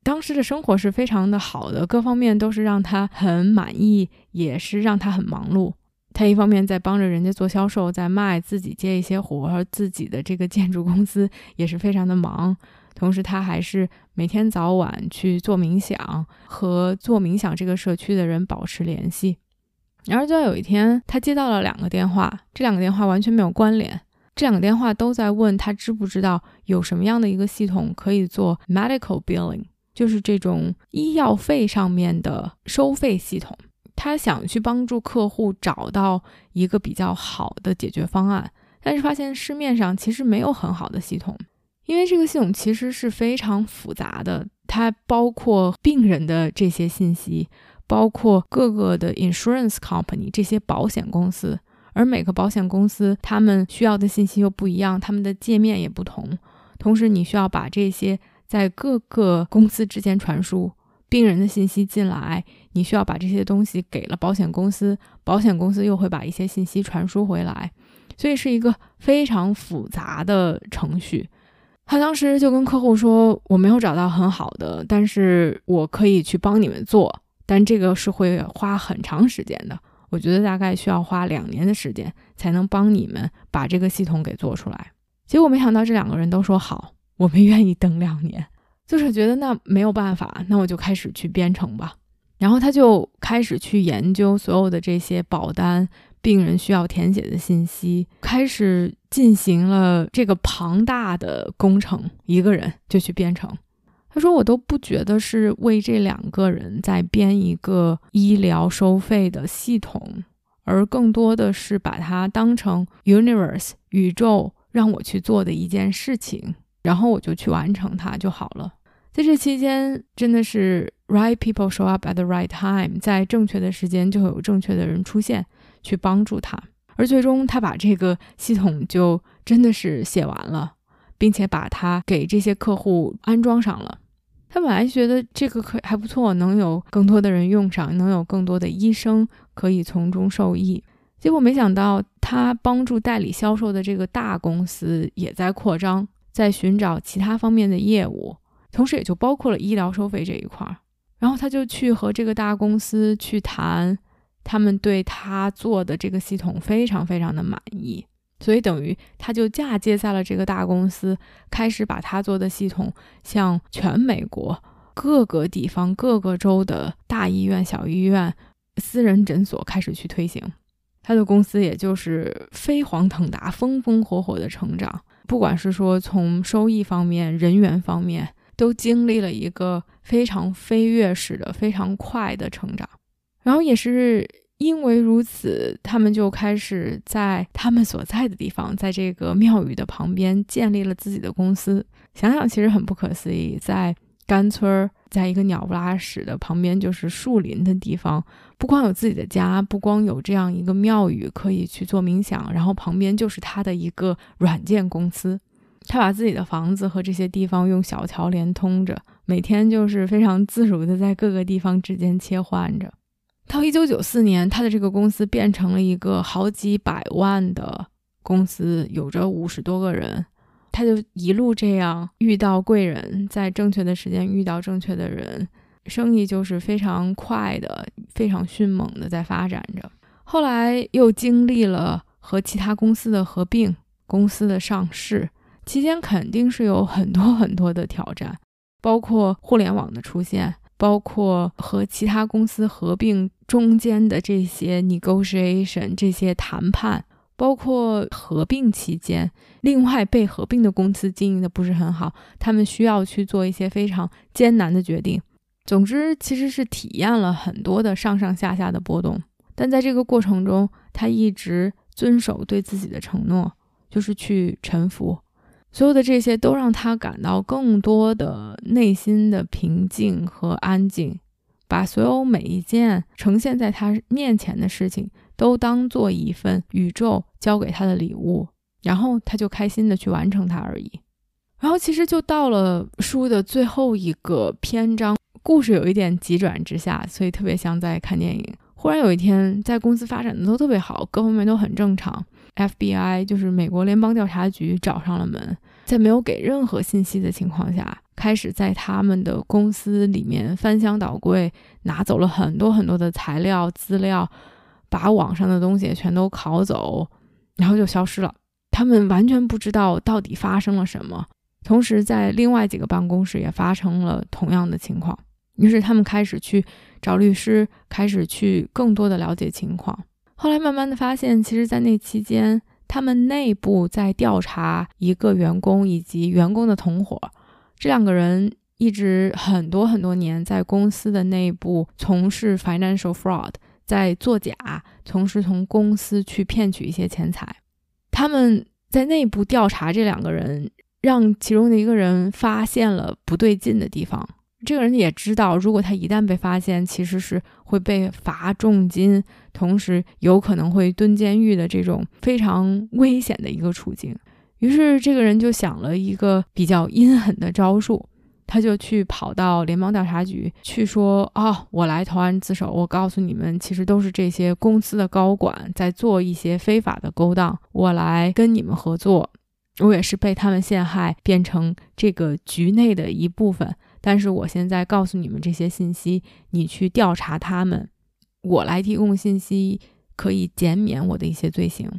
当时的生活是非常的好的，各方面都是让他很满意，也是让他很忙碌。他一方面在帮着人家做销售，在卖自己接一些活，自己的这个建筑公司也是非常的忙。同时，他还是每天早晚去做冥想，和做冥想这个社区的人保持联系。然而，就在有一天，他接到了两个电话，这两个电话完全没有关联。这两个电话都在问他知不知道有什么样的一个系统可以做 medical billing，就是这种医药费上面的收费系统。他想去帮助客户找到一个比较好的解决方案，但是发现市面上其实没有很好的系统。因为这个系统其实是非常复杂的，它包括病人的这些信息，包括各个的 insurance company 这些保险公司，而每个保险公司他们需要的信息又不一样，他们的界面也不同。同时，你需要把这些在各个公司之间传输病人的信息进来，你需要把这些东西给了保险公司，保险公司又会把一些信息传输回来，所以是一个非常复杂的程序。他当时就跟客户说：“我没有找到很好的，但是我可以去帮你们做，但这个是会花很长时间的。我觉得大概需要花两年的时间才能帮你们把这个系统给做出来。”结果没想到这两个人都说好，我们愿意等两年，就是觉得那没有办法，那我就开始去编程吧。然后他就开始去研究所有的这些保单。病人需要填写的信息，开始进行了这个庞大的工程，一个人就去编程。他说：“我都不觉得是为这两个人在编一个医疗收费的系统，而更多的是把它当成 universe 宇宙让我去做的一件事情，然后我就去完成它就好了。在这期间，真的是 right people show up at the right time，在正确的时间就会有正确的人出现。”去帮助他，而最终他把这个系统就真的是写完了，并且把它给这些客户安装上了。他本来觉得这个可还不错，能有更多的人用上，能有更多的医生可以从中受益。结果没想到，他帮助代理销售的这个大公司也在扩张，在寻找其他方面的业务，同时也就包括了医疗收费这一块儿。然后他就去和这个大公司去谈。他们对他做的这个系统非常非常的满意，所以等于他就嫁接在了这个大公司，开始把他做的系统向全美国各个地方、各个州的大医院、小医院、私人诊所开始去推行。他的公司也就是飞黄腾达、风风火火的成长，不管是说从收益方面、人员方面，都经历了一个非常飞跃式的、非常快的成长。然后也是因为如此，他们就开始在他们所在的地方，在这个庙宇的旁边建立了自己的公司。想想其实很不可思议，在甘村儿，在一个鸟不拉屎的旁边，就是树林的地方，不光有自己的家，不光有这样一个庙宇可以去做冥想，然后旁边就是他的一个软件公司。他把自己的房子和这些地方用小桥连通着，每天就是非常自如的在各个地方之间切换着。到一九九四年，他的这个公司变成了一个好几百万的公司，有着五十多个人。他就一路这样遇到贵人，在正确的时间遇到正确的人，生意就是非常快的、非常迅猛的在发展着。后来又经历了和其他公司的合并、公司的上市，期间肯定是有很多很多的挑战，包括互联网的出现，包括和其他公司合并中间的这些 negotiation 这些谈判，包括合并期间，另外被合并的公司经营的不是很好，他们需要去做一些非常艰难的决定。总之，其实是体验了很多的上上下下的波动，但在这个过程中，他一直遵守对自己的承诺，就是去臣服。所有的这些都让他感到更多的内心的平静和安静，把所有每一件呈现在他面前的事情都当做一份宇宙交给他的礼物，然后他就开心的去完成它而已。然后，其实就到了书的最后一个篇章。故事有一点急转直下，所以特别像在看电影。忽然有一天，在公司发展的都特别好，各方面都很正常。FBI 就是美国联邦调查局找上了门，在没有给任何信息的情况下，开始在他们的公司里面翻箱倒柜，拿走了很多很多的材料资料，把网上的东西全都拷走，然后就消失了。他们完全不知道到底发生了什么。同时，在另外几个办公室也发生了同样的情况。于是他们开始去找律师，开始去更多的了解情况。后来慢慢的发现，其实，在那期间，他们内部在调查一个员工以及员工的同伙。这两个人一直很多很多年在公司的内部从事 financial fraud，在作假，同时从公司去骗取一些钱财。他们在内部调查这两个人，让其中的一个人发现了不对劲的地方。这个人也知道，如果他一旦被发现，其实是会被罚重金，同时有可能会蹲监狱的这种非常危险的一个处境。于是，这个人就想了一个比较阴狠的招数，他就去跑到联邦调查局去说：“哦，我来投案自首，我告诉你们，其实都是这些公司的高管在做一些非法的勾当，我来跟你们合作，我也是被他们陷害，变成这个局内的一部分。”但是我现在告诉你们这些信息，你去调查他们，我来提供信息可以减免我的一些罪行。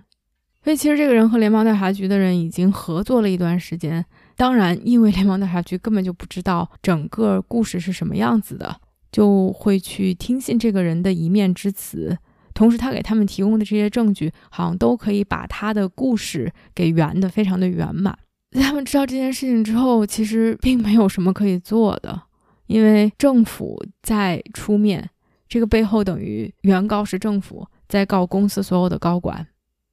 所以其实这个人和联邦调查局的人已经合作了一段时间。当然，因为联邦调查局根本就不知道整个故事是什么样子的，就会去听信这个人的一面之词。同时，他给他们提供的这些证据，好像都可以把他的故事给圆的非常的圆满。在他们知道这件事情之后，其实并没有什么可以做的，因为政府在出面，这个背后等于原告是政府在告公司所有的高管，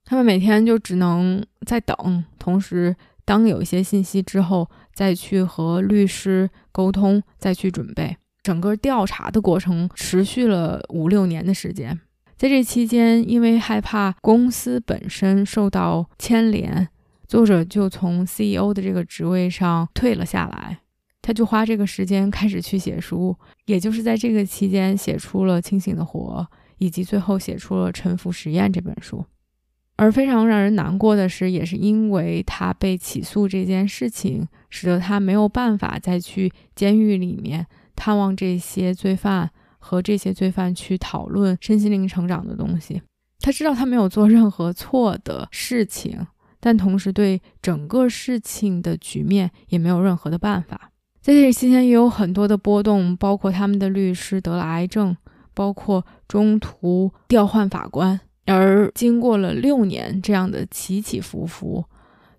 他们每天就只能在等，同时当有一些信息之后，再去和律师沟通，再去准备。整个调查的过程持续了五六年的时间，在这期间，因为害怕公司本身受到牵连。作者就从 CEO 的这个职位上退了下来，他就花这个时间开始去写书，也就是在这个期间写出了《清醒的活》，以及最后写出了《沉浮实验》这本书。而非常让人难过的是，也是因为他被起诉这件事情，使得他没有办法再去监狱里面探望这些罪犯，和这些罪犯去讨论身心灵成长的东西。他知道他没有做任何错的事情。但同时，对整个事情的局面也没有任何的办法。在这期间，也有很多的波动，包括他们的律师得了癌症，包括中途调换法官。而经过了六年这样的起起伏伏，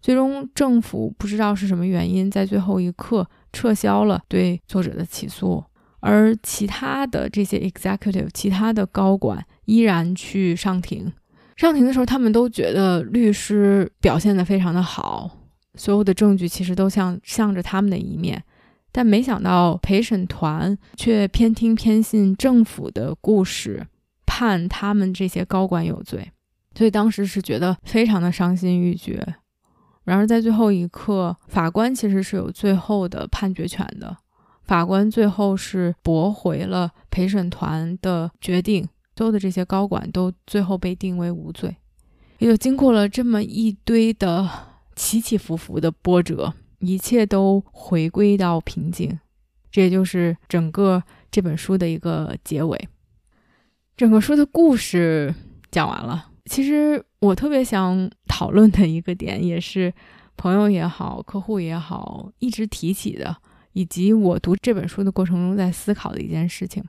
最终政府不知道是什么原因，在最后一刻撤销了对作者的起诉，而其他的这些 executive，其他的高管依然去上庭。上庭的时候，他们都觉得律师表现得非常的好，所有的证据其实都向向着他们的一面，但没想到陪审团却偏听偏信政府的故事，判他们这些高管有罪，所以当时是觉得非常的伤心欲绝。然而在最后一刻，法官其实是有最后的判决权的，法官最后是驳回了陪审团的决定。所有的这些高管都最后被定为无罪，也就经过了这么一堆的起起伏伏的波折，一切都回归到平静。这也就是整个这本书的一个结尾。整个书的故事讲完了。其实我特别想讨论的一个点，也是朋友也好，客户也好，一直提起的，以及我读这本书的过程中在思考的一件事情。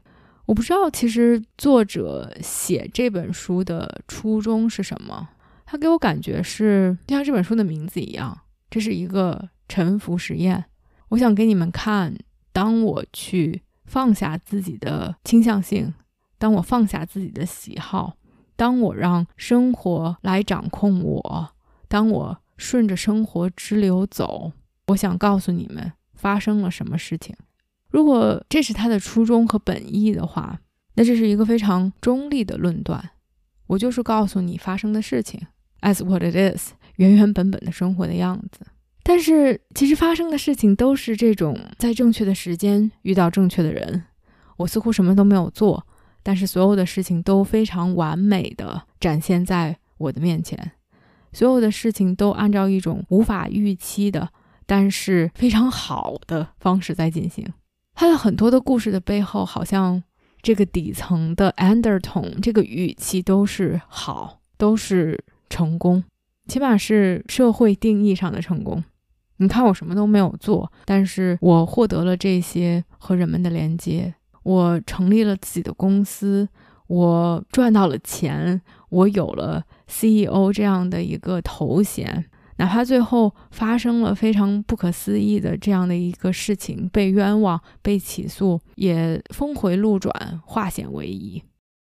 我不知道，其实作者写这本书的初衷是什么？他给我感觉是，就像这本书的名字一样，这是一个沉浮实验。我想给你们看，当我去放下自己的倾向性，当我放下自己的喜好，当我让生活来掌控我，当我顺着生活支流走，我想告诉你们发生了什么事情。如果这是他的初衷和本意的话，那这是一个非常中立的论断。我就是告诉你发生的事情，as what it is，原原本本的生活的样子。但是其实发生的事情都是这种在正确的时间遇到正确的人。我似乎什么都没有做，但是所有的事情都非常完美的展现在我的面前，所有的事情都按照一种无法预期的，但是非常好的方式在进行。他的很多的故事的背后，好像这个底层的 undertone，这个语气都是好，都是成功，起码是社会定义上的成功。你看，我什么都没有做，但是我获得了这些和人们的连接，我成立了自己的公司，我赚到了钱，我有了 CEO 这样的一个头衔。哪怕最后发生了非常不可思议的这样的一个事情，被冤枉、被起诉，也峰回路转、化险为夷。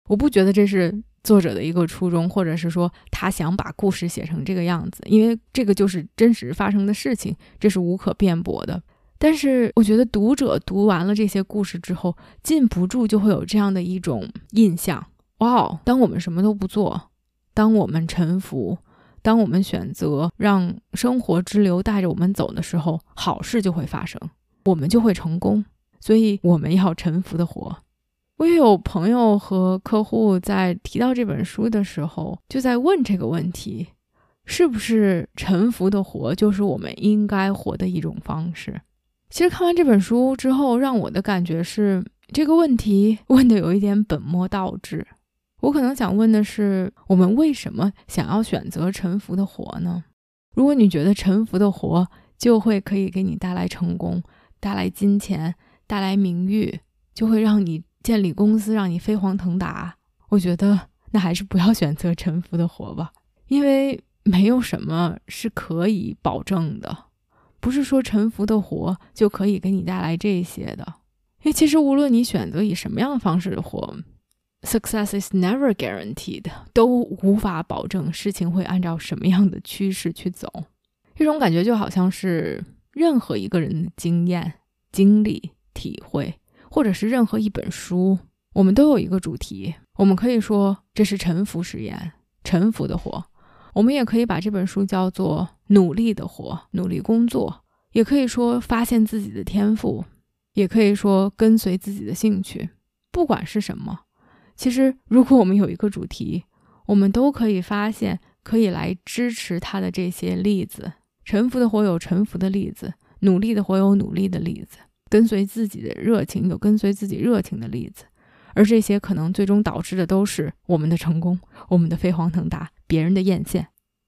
我不觉得这是作者的一个初衷，或者是说他想把故事写成这个样子，因为这个就是真实发生的事情，这是无可辩驳的。但是我觉得读者读完了这些故事之后，禁不住就会有这样的一种印象：哇，当我们什么都不做，当我们臣服。当我们选择让生活之流带着我们走的时候，好事就会发生，我们就会成功。所以我们要臣服的活。我也有朋友和客户在提到这本书的时候，就在问这个问题：是不是臣服的活就是我们应该活的一种方式？其实看完这本书之后，让我的感觉是这个问题 [LAUGHS] 问的有一点本末倒置。我可能想问的是，我们为什么想要选择沉浮的活呢？如果你觉得沉浮的活就会可以给你带来成功、带来金钱、带来名誉，就会让你建立公司、让你飞黄腾达，我觉得那还是不要选择沉浮的活吧，因为没有什么是可以保证的，不是说沉浮的活就可以给你带来这些的。因为其实无论你选择以什么样的方式活。Success is never guaranteed，都无法保证事情会按照什么样的趋势去走。这种感觉就好像是任何一个人的经验、经历、体会，或者是任何一本书，我们都有一个主题。我们可以说这是沉浮实验，沉浮的活；我们也可以把这本书叫做努力的活，努力工作；也可以说发现自己的天赋，也可以说跟随自己的兴趣。不管是什么。其实，如果我们有一个主题，我们都可以发现可以来支持它的这些例子。沉浮的活有沉浮的例子，努力的活有努力的例子，跟随自己的热情有跟随自己热情的例子。而这些可能最终导致的都是我们的成功，我们的飞黄腾达，别人的艳羡。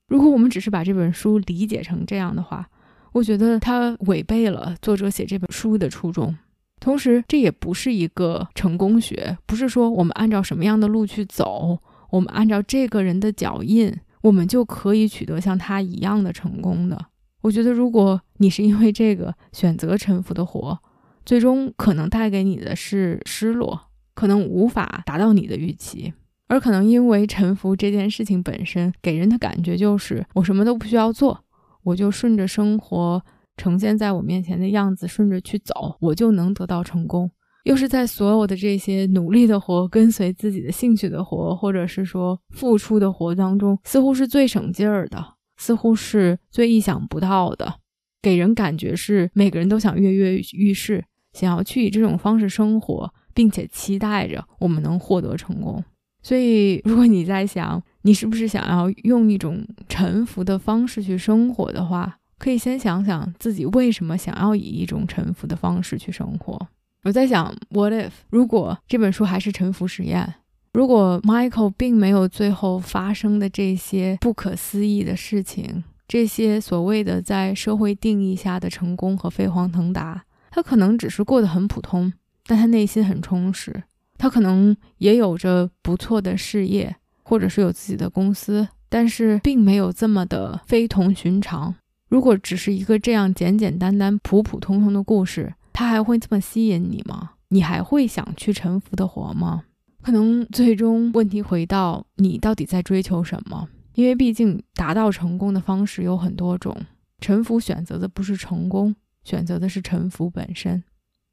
如果我们只是把这本书理解成这样的话，我觉得它违背了作者写这本书的初衷。同时，这也不是一个成功学，不是说我们按照什么样的路去走，我们按照这个人的脚印，我们就可以取得像他一样的成功的。我觉得，如果你是因为这个选择臣服的活，最终可能带给你的是失落，可能无法达到你的预期，而可能因为臣服这件事情本身给人的感觉就是我什么都不需要做，我就顺着生活。呈现在我面前的样子，顺着去走，我就能得到成功。又是在所有的这些努力的活、跟随自己的兴趣的活，或者是说付出的活当中，似乎是最省劲儿的，似乎是最意想不到的，给人感觉是每个人都想跃跃欲试，想要去以这种方式生活，并且期待着我们能获得成功。所以，如果你在想你是不是想要用一种臣服的方式去生活的话，可以先想想自己为什么想要以一种臣服的方式去生活。我在想，What if 如果这本书还是臣服实验？如果 Michael 并没有最后发生的这些不可思议的事情，这些所谓的在社会定义下的成功和飞黄腾达，他可能只是过得很普通，但他内心很充实。他可能也有着不错的事业，或者是有自己的公司，但是并没有这么的非同寻常。如果只是一个这样简简单单、普普通通的故事，他还会这么吸引你吗？你还会想去沉浮的活吗？可能最终问题回到你到底在追求什么？因为毕竟达到成功的方式有很多种，沉浮选择的不是成功，选择的是沉浮本身。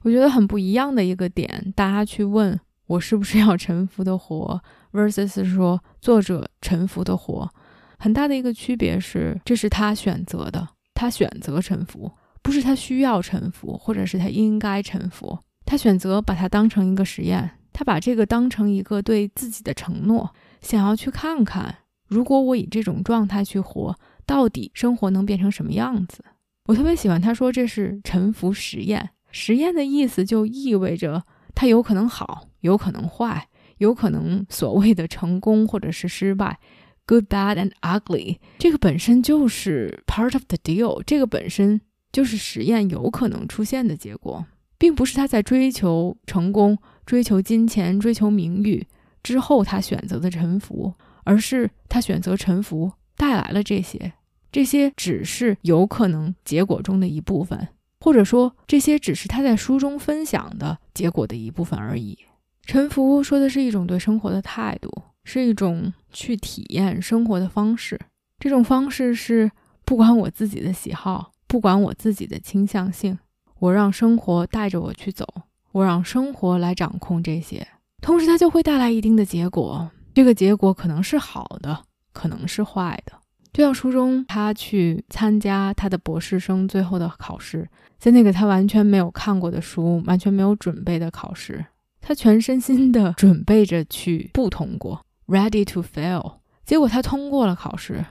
我觉得很不一样的一个点，大家去问我是不是要沉浮的活，versus 说作者沉浮的活，很大的一个区别是，这是他选择的，他选择沉浮，不是他需要沉浮，或者是他应该沉浮，他选择把它当成一个实验，他把这个当成一个对自己的承诺，想要去看看。如果我以这种状态去活，到底生活能变成什么样子？我特别喜欢他说这是沉浮实验。实验的意思就意味着它有可能好，有可能坏，有可能所谓的成功或者是失败，good, bad and ugly。这个本身就是 part of the deal。这个本身就是实验有可能出现的结果，并不是他在追求成功、追求金钱、追求名誉之后他选择的臣服。而是他选择臣服，带来了这些，这些只是有可能结果中的一部分，或者说这些只是他在书中分享的结果的一部分而已。沉浮说的是一种对生活的态度，是一种去体验生活的方式。这种方式是不管我自己的喜好，不管我自己的倾向性，我让生活带着我去走，我让生活来掌控这些，同时它就会带来一定的结果。这个结果可能是好的，可能是坏的。就像书中他去参加他的博士生最后的考试，在那个他完全没有看过的书、完全没有准备的考试，他全身心的准备着去不通过，ready to fail。结果他通过了考试，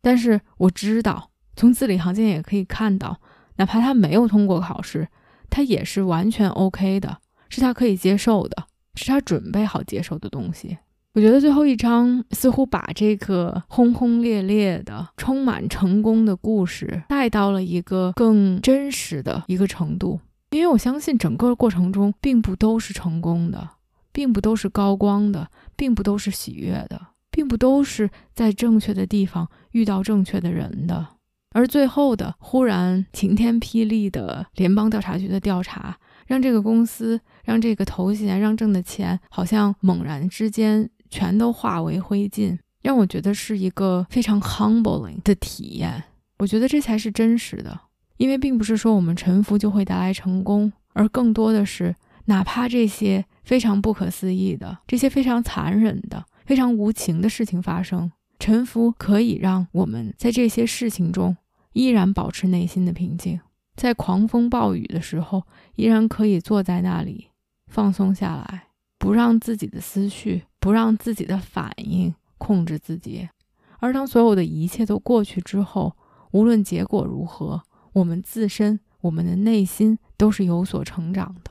但是我知道，从字里行间也可以看到，哪怕他没有通过考试，他也是完全 OK 的，是他可以接受的，是他准备好接受的东西。我觉得最后一章似乎把这个轰轰烈烈的、充满成功的故事带到了一个更真实的一个程度，因为我相信整个过程中并不都是成功的，并不都是高光的，并不都是喜悦的，并不都是在正确的地方遇到正确的人的，而最后的忽然晴天霹雳的联邦调查局的调查，让这个公司、让这个头衔、让挣的钱，好像猛然之间。全都化为灰烬，让我觉得是一个非常 humbling 的体验。我觉得这才是真实的，因为并不是说我们臣服就会带来成功，而更多的是，哪怕这些非常不可思议的、这些非常残忍的、非常无情的事情发生，臣服可以让我们在这些事情中依然保持内心的平静，在狂风暴雨的时候，依然可以坐在那里放松下来，不让自己的思绪。不让自己的反应控制自己，而当所有的一切都过去之后，无论结果如何，我们自身、我们的内心都是有所成长的。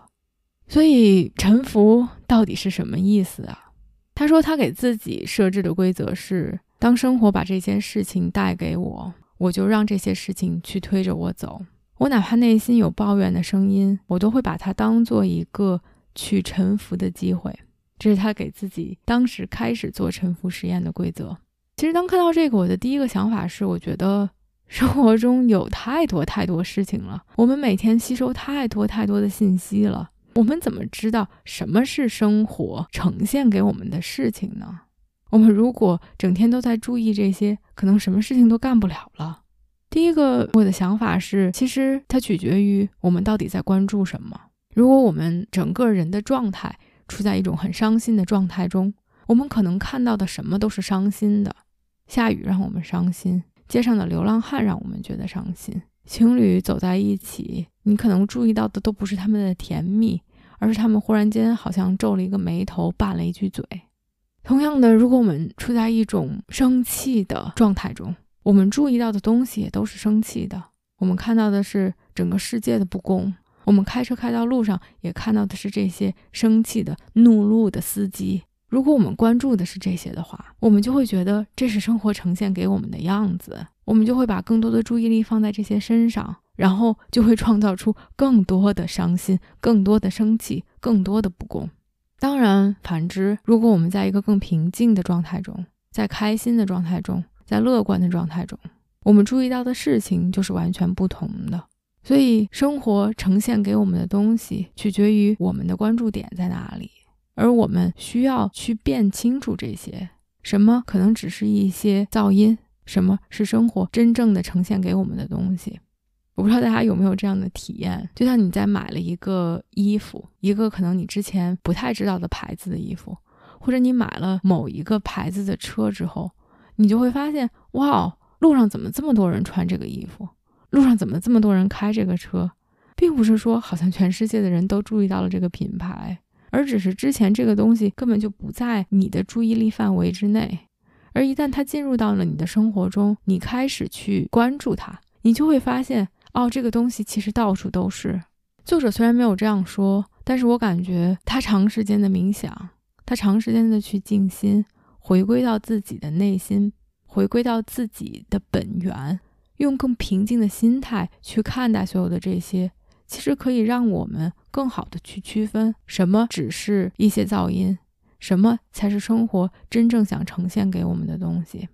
所以，臣服到底是什么意思啊？他说，他给自己设置的规则是：当生活把这件事情带给我，我就让这些事情去推着我走。我哪怕内心有抱怨的声音，我都会把它当做一个去臣服的机会。这是他给自己当时开始做沉浮实验的规则。其实，当看到这个，我的第一个想法是，我觉得生活中有太多太多事情了，我们每天吸收太多太多的信息了，我们怎么知道什么是生活呈现给我们的事情呢？我们如果整天都在注意这些，可能什么事情都干不了了。第一个，我的想法是，其实它取决于我们到底在关注什么。如果我们整个人的状态，处在一种很伤心的状态中，我们可能看到的什么都是伤心的。下雨让我们伤心，街上的流浪汉让我们觉得伤心。情侣走在一起，你可能注意到的都不是他们的甜蜜，而是他们忽然间好像皱了一个眉头，拌了一句嘴。同样的，如果我们处在一种生气的状态中，我们注意到的东西也都是生气的。我们看到的是整个世界的不公。我们开车开到路上，也看到的是这些生气的、怒路的司机。如果我们关注的是这些的话，我们就会觉得这是生活呈现给我们的样子。我们就会把更多的注意力放在这些身上，然后就会创造出更多的伤心、更多的生气、更多的不公。当然，反之，如果我们在一个更平静的状态中，在开心的状态中，在乐观的状态中，我们注意到的事情就是完全不同的。所以，生活呈现给我们的东西，取决于我们的关注点在哪里，而我们需要去辨清楚这些：什么可能只是一些噪音，什么是生活真正的呈现给我们的东西。我不知道大家有没有这样的体验，就像你在买了一个衣服，一个可能你之前不太知道的牌子的衣服，或者你买了某一个牌子的车之后，你就会发现，哇，路上怎么这么多人穿这个衣服？路上怎么这么多人开这个车？并不是说好像全世界的人都注意到了这个品牌，而只是之前这个东西根本就不在你的注意力范围之内，而一旦它进入到了你的生活中，你开始去关注它，你就会发现。哦，这个东西其实到处都是。作者虽然没有这样说，但是我感觉他长时间的冥想，他长时间的去静心，回归到自己的内心，回归到自己的本源，用更平静的心态去看待所有的这些，其实可以让我们更好的去区分什么只是一些噪音，什么才是生活真正想呈现给我们的东西。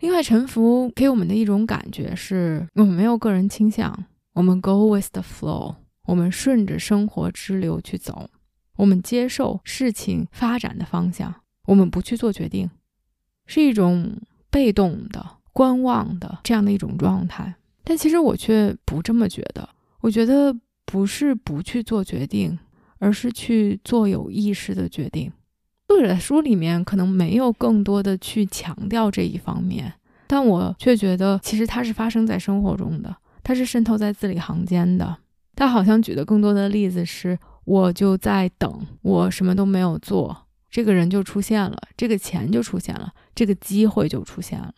另外，沉浮给我们的一种感觉是，我们没有个人倾向，我们 go with the flow，我们顺着生活之流去走，我们接受事情发展的方向，我们不去做决定，是一种被动的、观望的这样的一种状态。但其实我却不这么觉得，我觉得不是不去做决定，而是去做有意识的决定。作者的书里面可能没有更多的去强调这一方面，但我却觉得其实它是发生在生活中的，它是渗透在字里行间的。他好像举的更多的例子是，我就在等，我什么都没有做，这个人就出现了，这个钱就出现了，这个机会就出现了。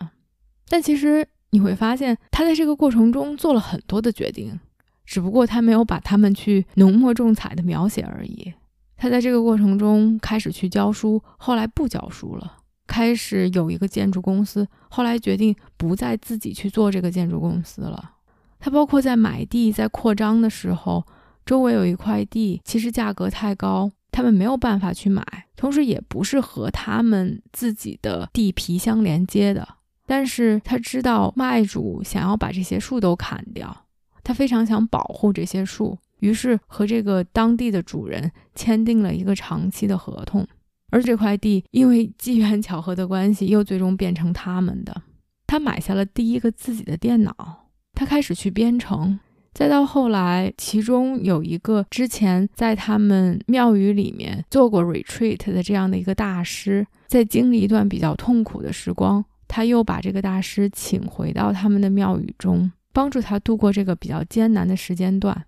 但其实你会发现，他在这个过程中做了很多的决定，只不过他没有把他们去浓墨重彩的描写而已。他在这个过程中开始去教书，后来不教书了，开始有一个建筑公司，后来决定不再自己去做这个建筑公司了。他包括在买地、在扩张的时候，周围有一块地，其实价格太高，他们没有办法去买，同时也不是和他们自己的地皮相连接的。但是他知道卖主想要把这些树都砍掉，他非常想保护这些树。于是和这个当地的主人签订了一个长期的合同，而这块地因为机缘巧合的关系，又最终变成他们的。他买下了第一个自己的电脑，他开始去编程，再到后来，其中有一个之前在他们庙宇里面做过 retreat 的这样的一个大师，在经历一段比较痛苦的时光，他又把这个大师请回到他们的庙宇中，帮助他度过这个比较艰难的时间段。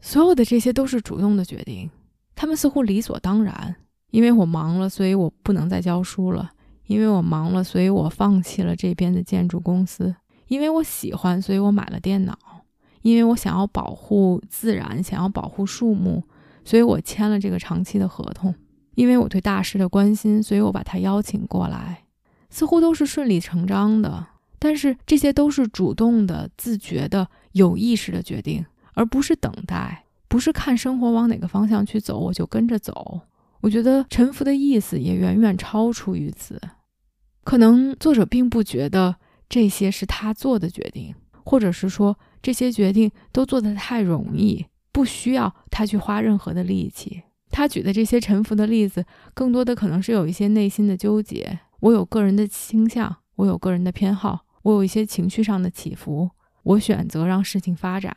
所有的这些都是主动的决定，他们似乎理所当然。因为我忙了，所以我不能再教书了；因为我忙了，所以我放弃了这边的建筑公司；因为我喜欢，所以我买了电脑；因为我想要保护自然，想要保护树木，所以我签了这个长期的合同；因为我对大师的关心，所以我把他邀请过来。似乎都是顺理成章的，但是这些都是主动的、自觉的、有意识的决定。而不是等待，不是看生活往哪个方向去走，我就跟着走。我觉得臣服的意思也远远超出于此。可能作者并不觉得这些是他做的决定，或者是说这些决定都做得太容易，不需要他去花任何的力气。他举的这些臣服的例子，更多的可能是有一些内心的纠结。我有个人的倾向，我有个人的偏好，我有一些情绪上的起伏，我选择让事情发展。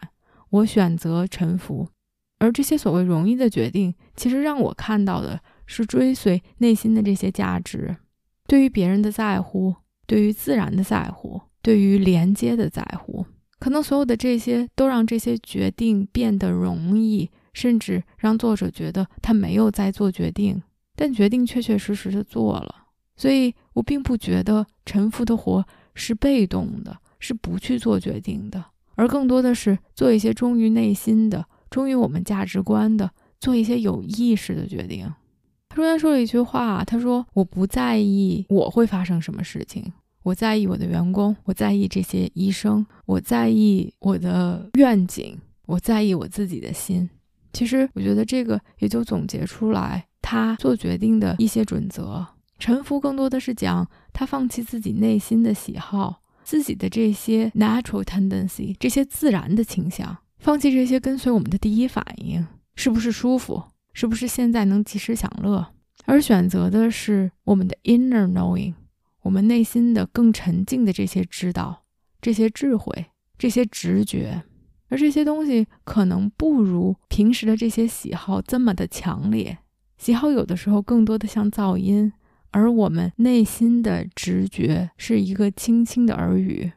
我选择臣服，而这些所谓容易的决定，其实让我看到的是追随内心的这些价值，对于别人的在乎，对于自然的在乎，对于连接的在乎。可能所有的这些都让这些决定变得容易，甚至让作者觉得他没有在做决定，但决定确确实实的做了。所以我并不觉得臣服的活是被动的，是不去做决定的。而更多的是做一些忠于内心的、忠于我们价值观的，做一些有意识的决定。他中间说了一句话，他说：“我不在意我会发生什么事情，我在意我的员工，我在意这些医生，我在意我的愿景，我在意我自己的心。其实，我觉得这个也就总结出来他做决定的一些准则。臣服更多的是讲他放弃自己内心的喜好，自己的这些 natural tendency，这些自然的倾向，放弃这些跟随我们的第一反应，是不是舒服，是不是现在能及时享乐，而选择的是我们的 inner knowing，我们内心的更沉静的这些知道，这些智慧，这些直觉。而这些东西可能不如平时的这些喜好这么的强烈，喜好有的时候更多的像噪音，而我们内心的直觉是一个轻轻的耳语。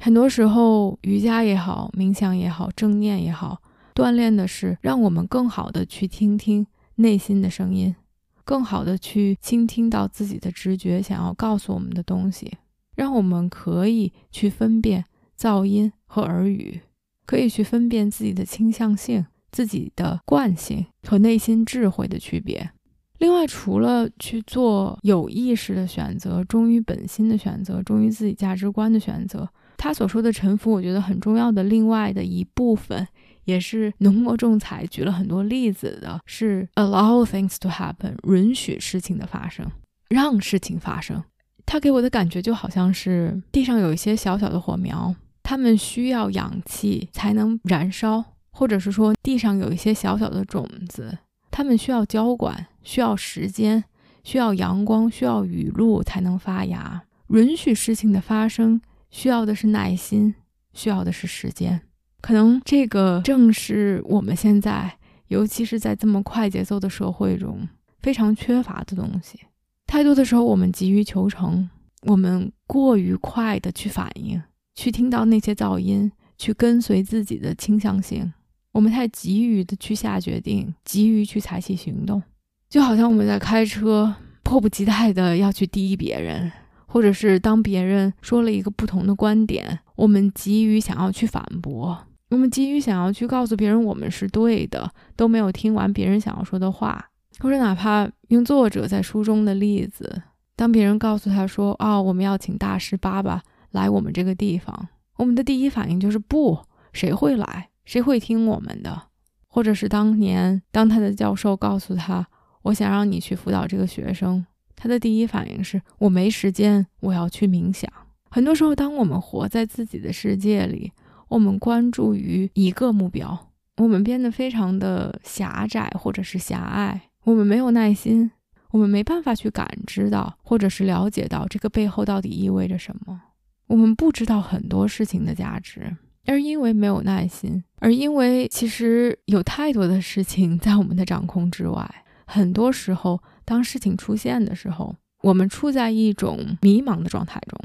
很多时候，瑜伽也好，冥想也好，正念也好，锻炼的是让我们更好的去听听内心的声音，更好的去倾听到自己的直觉想要告诉我们的东西，让我们可以去分辨噪音和耳语。可以去分辨自己的倾向性、自己的惯性和内心智慧的区别。另外，除了去做有意识的选择、忠于本心的选择、忠于自己价值观的选择，他所说的臣服，我觉得很重要的另外的一部分，也是浓墨重彩举了很多例子的，是 allow things to happen，允许事情的发生，让事情发生。他给我的感觉就好像是地上有一些小小的火苗。它们需要氧气才能燃烧，或者是说地上有一些小小的种子，它们需要浇灌，需要时间，需要阳光，需要雨露才能发芽。允许事情的发生，需要的是耐心，需要的是时间。可能这个正是我们现在，尤其是在这么快节奏的社会中，非常缺乏的东西。太多的时候，我们急于求成，我们过于快的去反应。去听到那些噪音，去跟随自己的倾向性。我们太急于的去下决定，急于去采取行动，就好像我们在开车，迫不及待的要去滴别人，或者是当别人说了一个不同的观点，我们急于想要去反驳，我们急于想要去告诉别人我们是对的，都没有听完别人想要说的话，或者哪怕用作者在书中的例子，当别人告诉他说：“哦，我们要请大师爸爸。”来我们这个地方，我们的第一反应就是不，谁会来？谁会听我们的？或者是当年当他的教授告诉他，我想让你去辅导这个学生，他的第一反应是我没时间，我要去冥想。很多时候，当我们活在自己的世界里，我们关注于一个目标，我们变得非常的狭窄或者是狭隘，我们没有耐心，我们没办法去感知到或者是了解到这个背后到底意味着什么。我们不知道很多事情的价值，而因为没有耐心，而因为其实有太多的事情在我们的掌控之外。很多时候，当事情出现的时候，我们处在一种迷茫的状态中，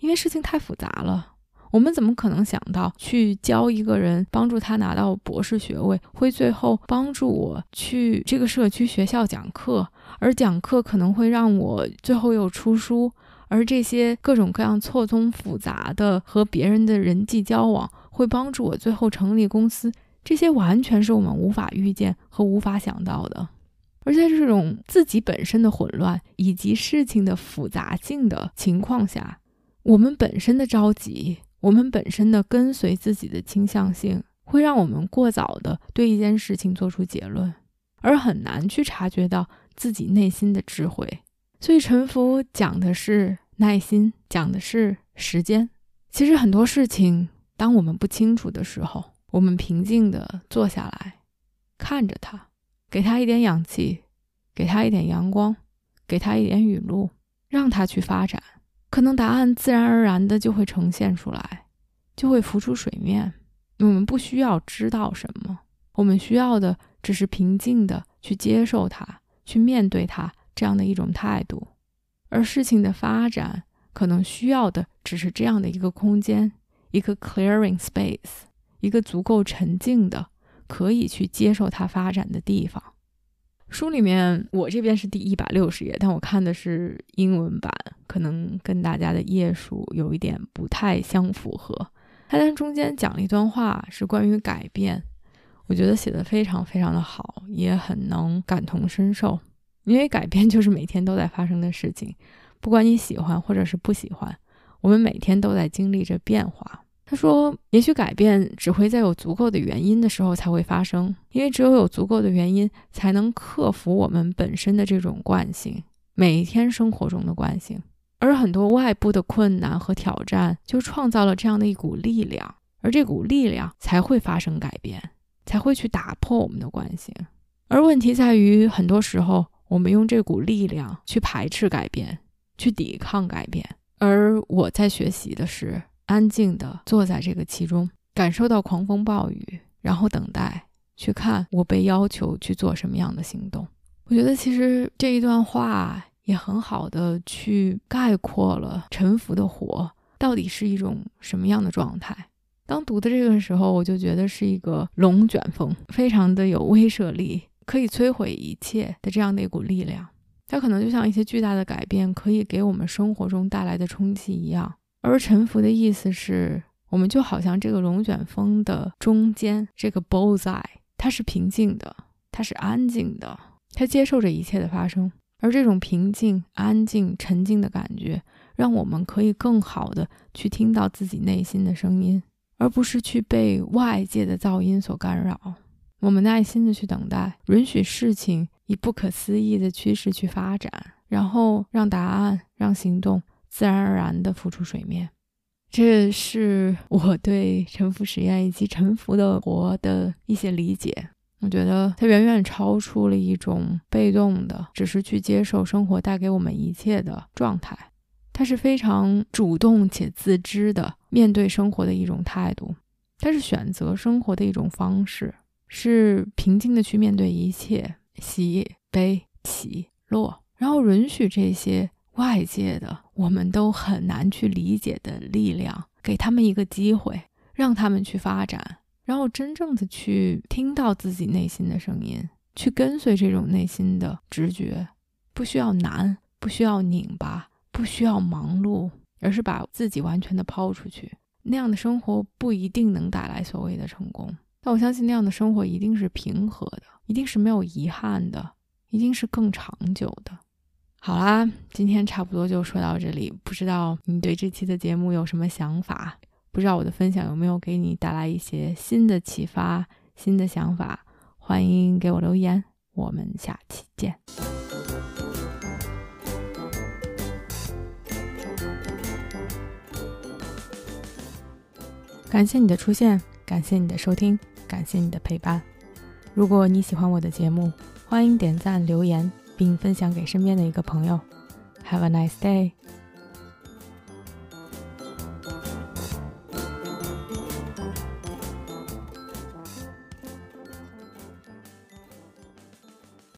因为事情太复杂了。我们怎么可能想到去教一个人，帮助他拿到博士学位，会最后帮助我去这个社区学校讲课，而讲课可能会让我最后又出书。而这些各种各样错综复杂的和别人的人际交往，会帮助我最后成立公司。这些完全是我们无法预见和无法想到的。而在这种自己本身的混乱以及事情的复杂性的情况下，我们本身的着急，我们本身的跟随自己的倾向性，会让我们过早的对一件事情做出结论，而很难去察觉到自己内心的智慧。所以，沉浮讲的是耐心，讲的是时间。其实很多事情，当我们不清楚的时候，我们平静地坐下来，看着它，给它一点氧气，给它一点阳光，给它一点雨露，让它去发展，可能答案自然而然的就会呈现出来，就会浮出水面。我们不需要知道什么，我们需要的只是平静地去接受它，去面对它。这样的一种态度，而事情的发展可能需要的只是这样的一个空间，一个 clearing space，一个足够沉静的可以去接受它发展的地方。书里面我这边是第一百六十页，但我看的是英文版，可能跟大家的页数有一点不太相符合。他在中间讲了一段话，是关于改变，我觉得写的非常非常的好，也很能感同身受。因为改变就是每天都在发生的事情，不管你喜欢或者是不喜欢，我们每天都在经历着变化。他说：“也许改变只会在有足够的原因的时候才会发生，因为只有有足够的原因，才能克服我们本身的这种惯性，每一天生活中的惯性。而很多外部的困难和挑战，就创造了这样的一股力量，而这股力量才会发生改变，才会去打破我们的惯性。而问题在于，很多时候我们用这股力量去排斥改变，去抵抗改变。而我在学习的是。”安静地坐在这个其中，感受到狂风暴雨，然后等待去看我被要求去做什么样的行动。我觉得其实这一段话也很好的去概括了沉浮的火到底是一种什么样的状态。当读的这个时候，我就觉得是一个龙卷风，非常的有威慑力，可以摧毁一切的这样的一股力量。它可能就像一些巨大的改变可以给我们生活中带来的冲击一样。而沉浮的意思是，我们就好像这个龙卷风的中间，这个 bullseye，它是平静的，它是安静的，它接受着一切的发生。而这种平静、安静、沉静的感觉，让我们可以更好的去听到自己内心的声音，而不是去被外界的噪音所干扰。我们耐心的去等待，允许事情以不可思议的趋势去发展，然后让答案、让行动。自然而然地浮出水面，这是我对沉浮实验以及沉浮的活的一些理解。我觉得它远远超出了一种被动的，只是去接受生活带给我们一切的状态。它是非常主动且自知的面对生活的一种态度，它是选择生活的一种方式，是平静的去面对一切喜悲起落，然后允许这些。外界的我们都很难去理解的力量，给他们一个机会，让他们去发展，然后真正的去听到自己内心的声音，去跟随这种内心的直觉，不需要难，不需要拧巴，不需要忙碌，而是把自己完全的抛出去。那样的生活不一定能带来所谓的成功，但我相信那样的生活一定是平和的，一定是没有遗憾的，一定是更长久的。好啦，今天差不多就说到这里。不知道你对这期的节目有什么想法？不知道我的分享有没有给你带来一些新的启发、新的想法？欢迎给我留言。我们下期见。感谢你的出现，感谢你的收听，感谢你的陪伴。如果你喜欢我的节目，欢迎点赞留言。并分享给身边的一个朋友。Have a nice day.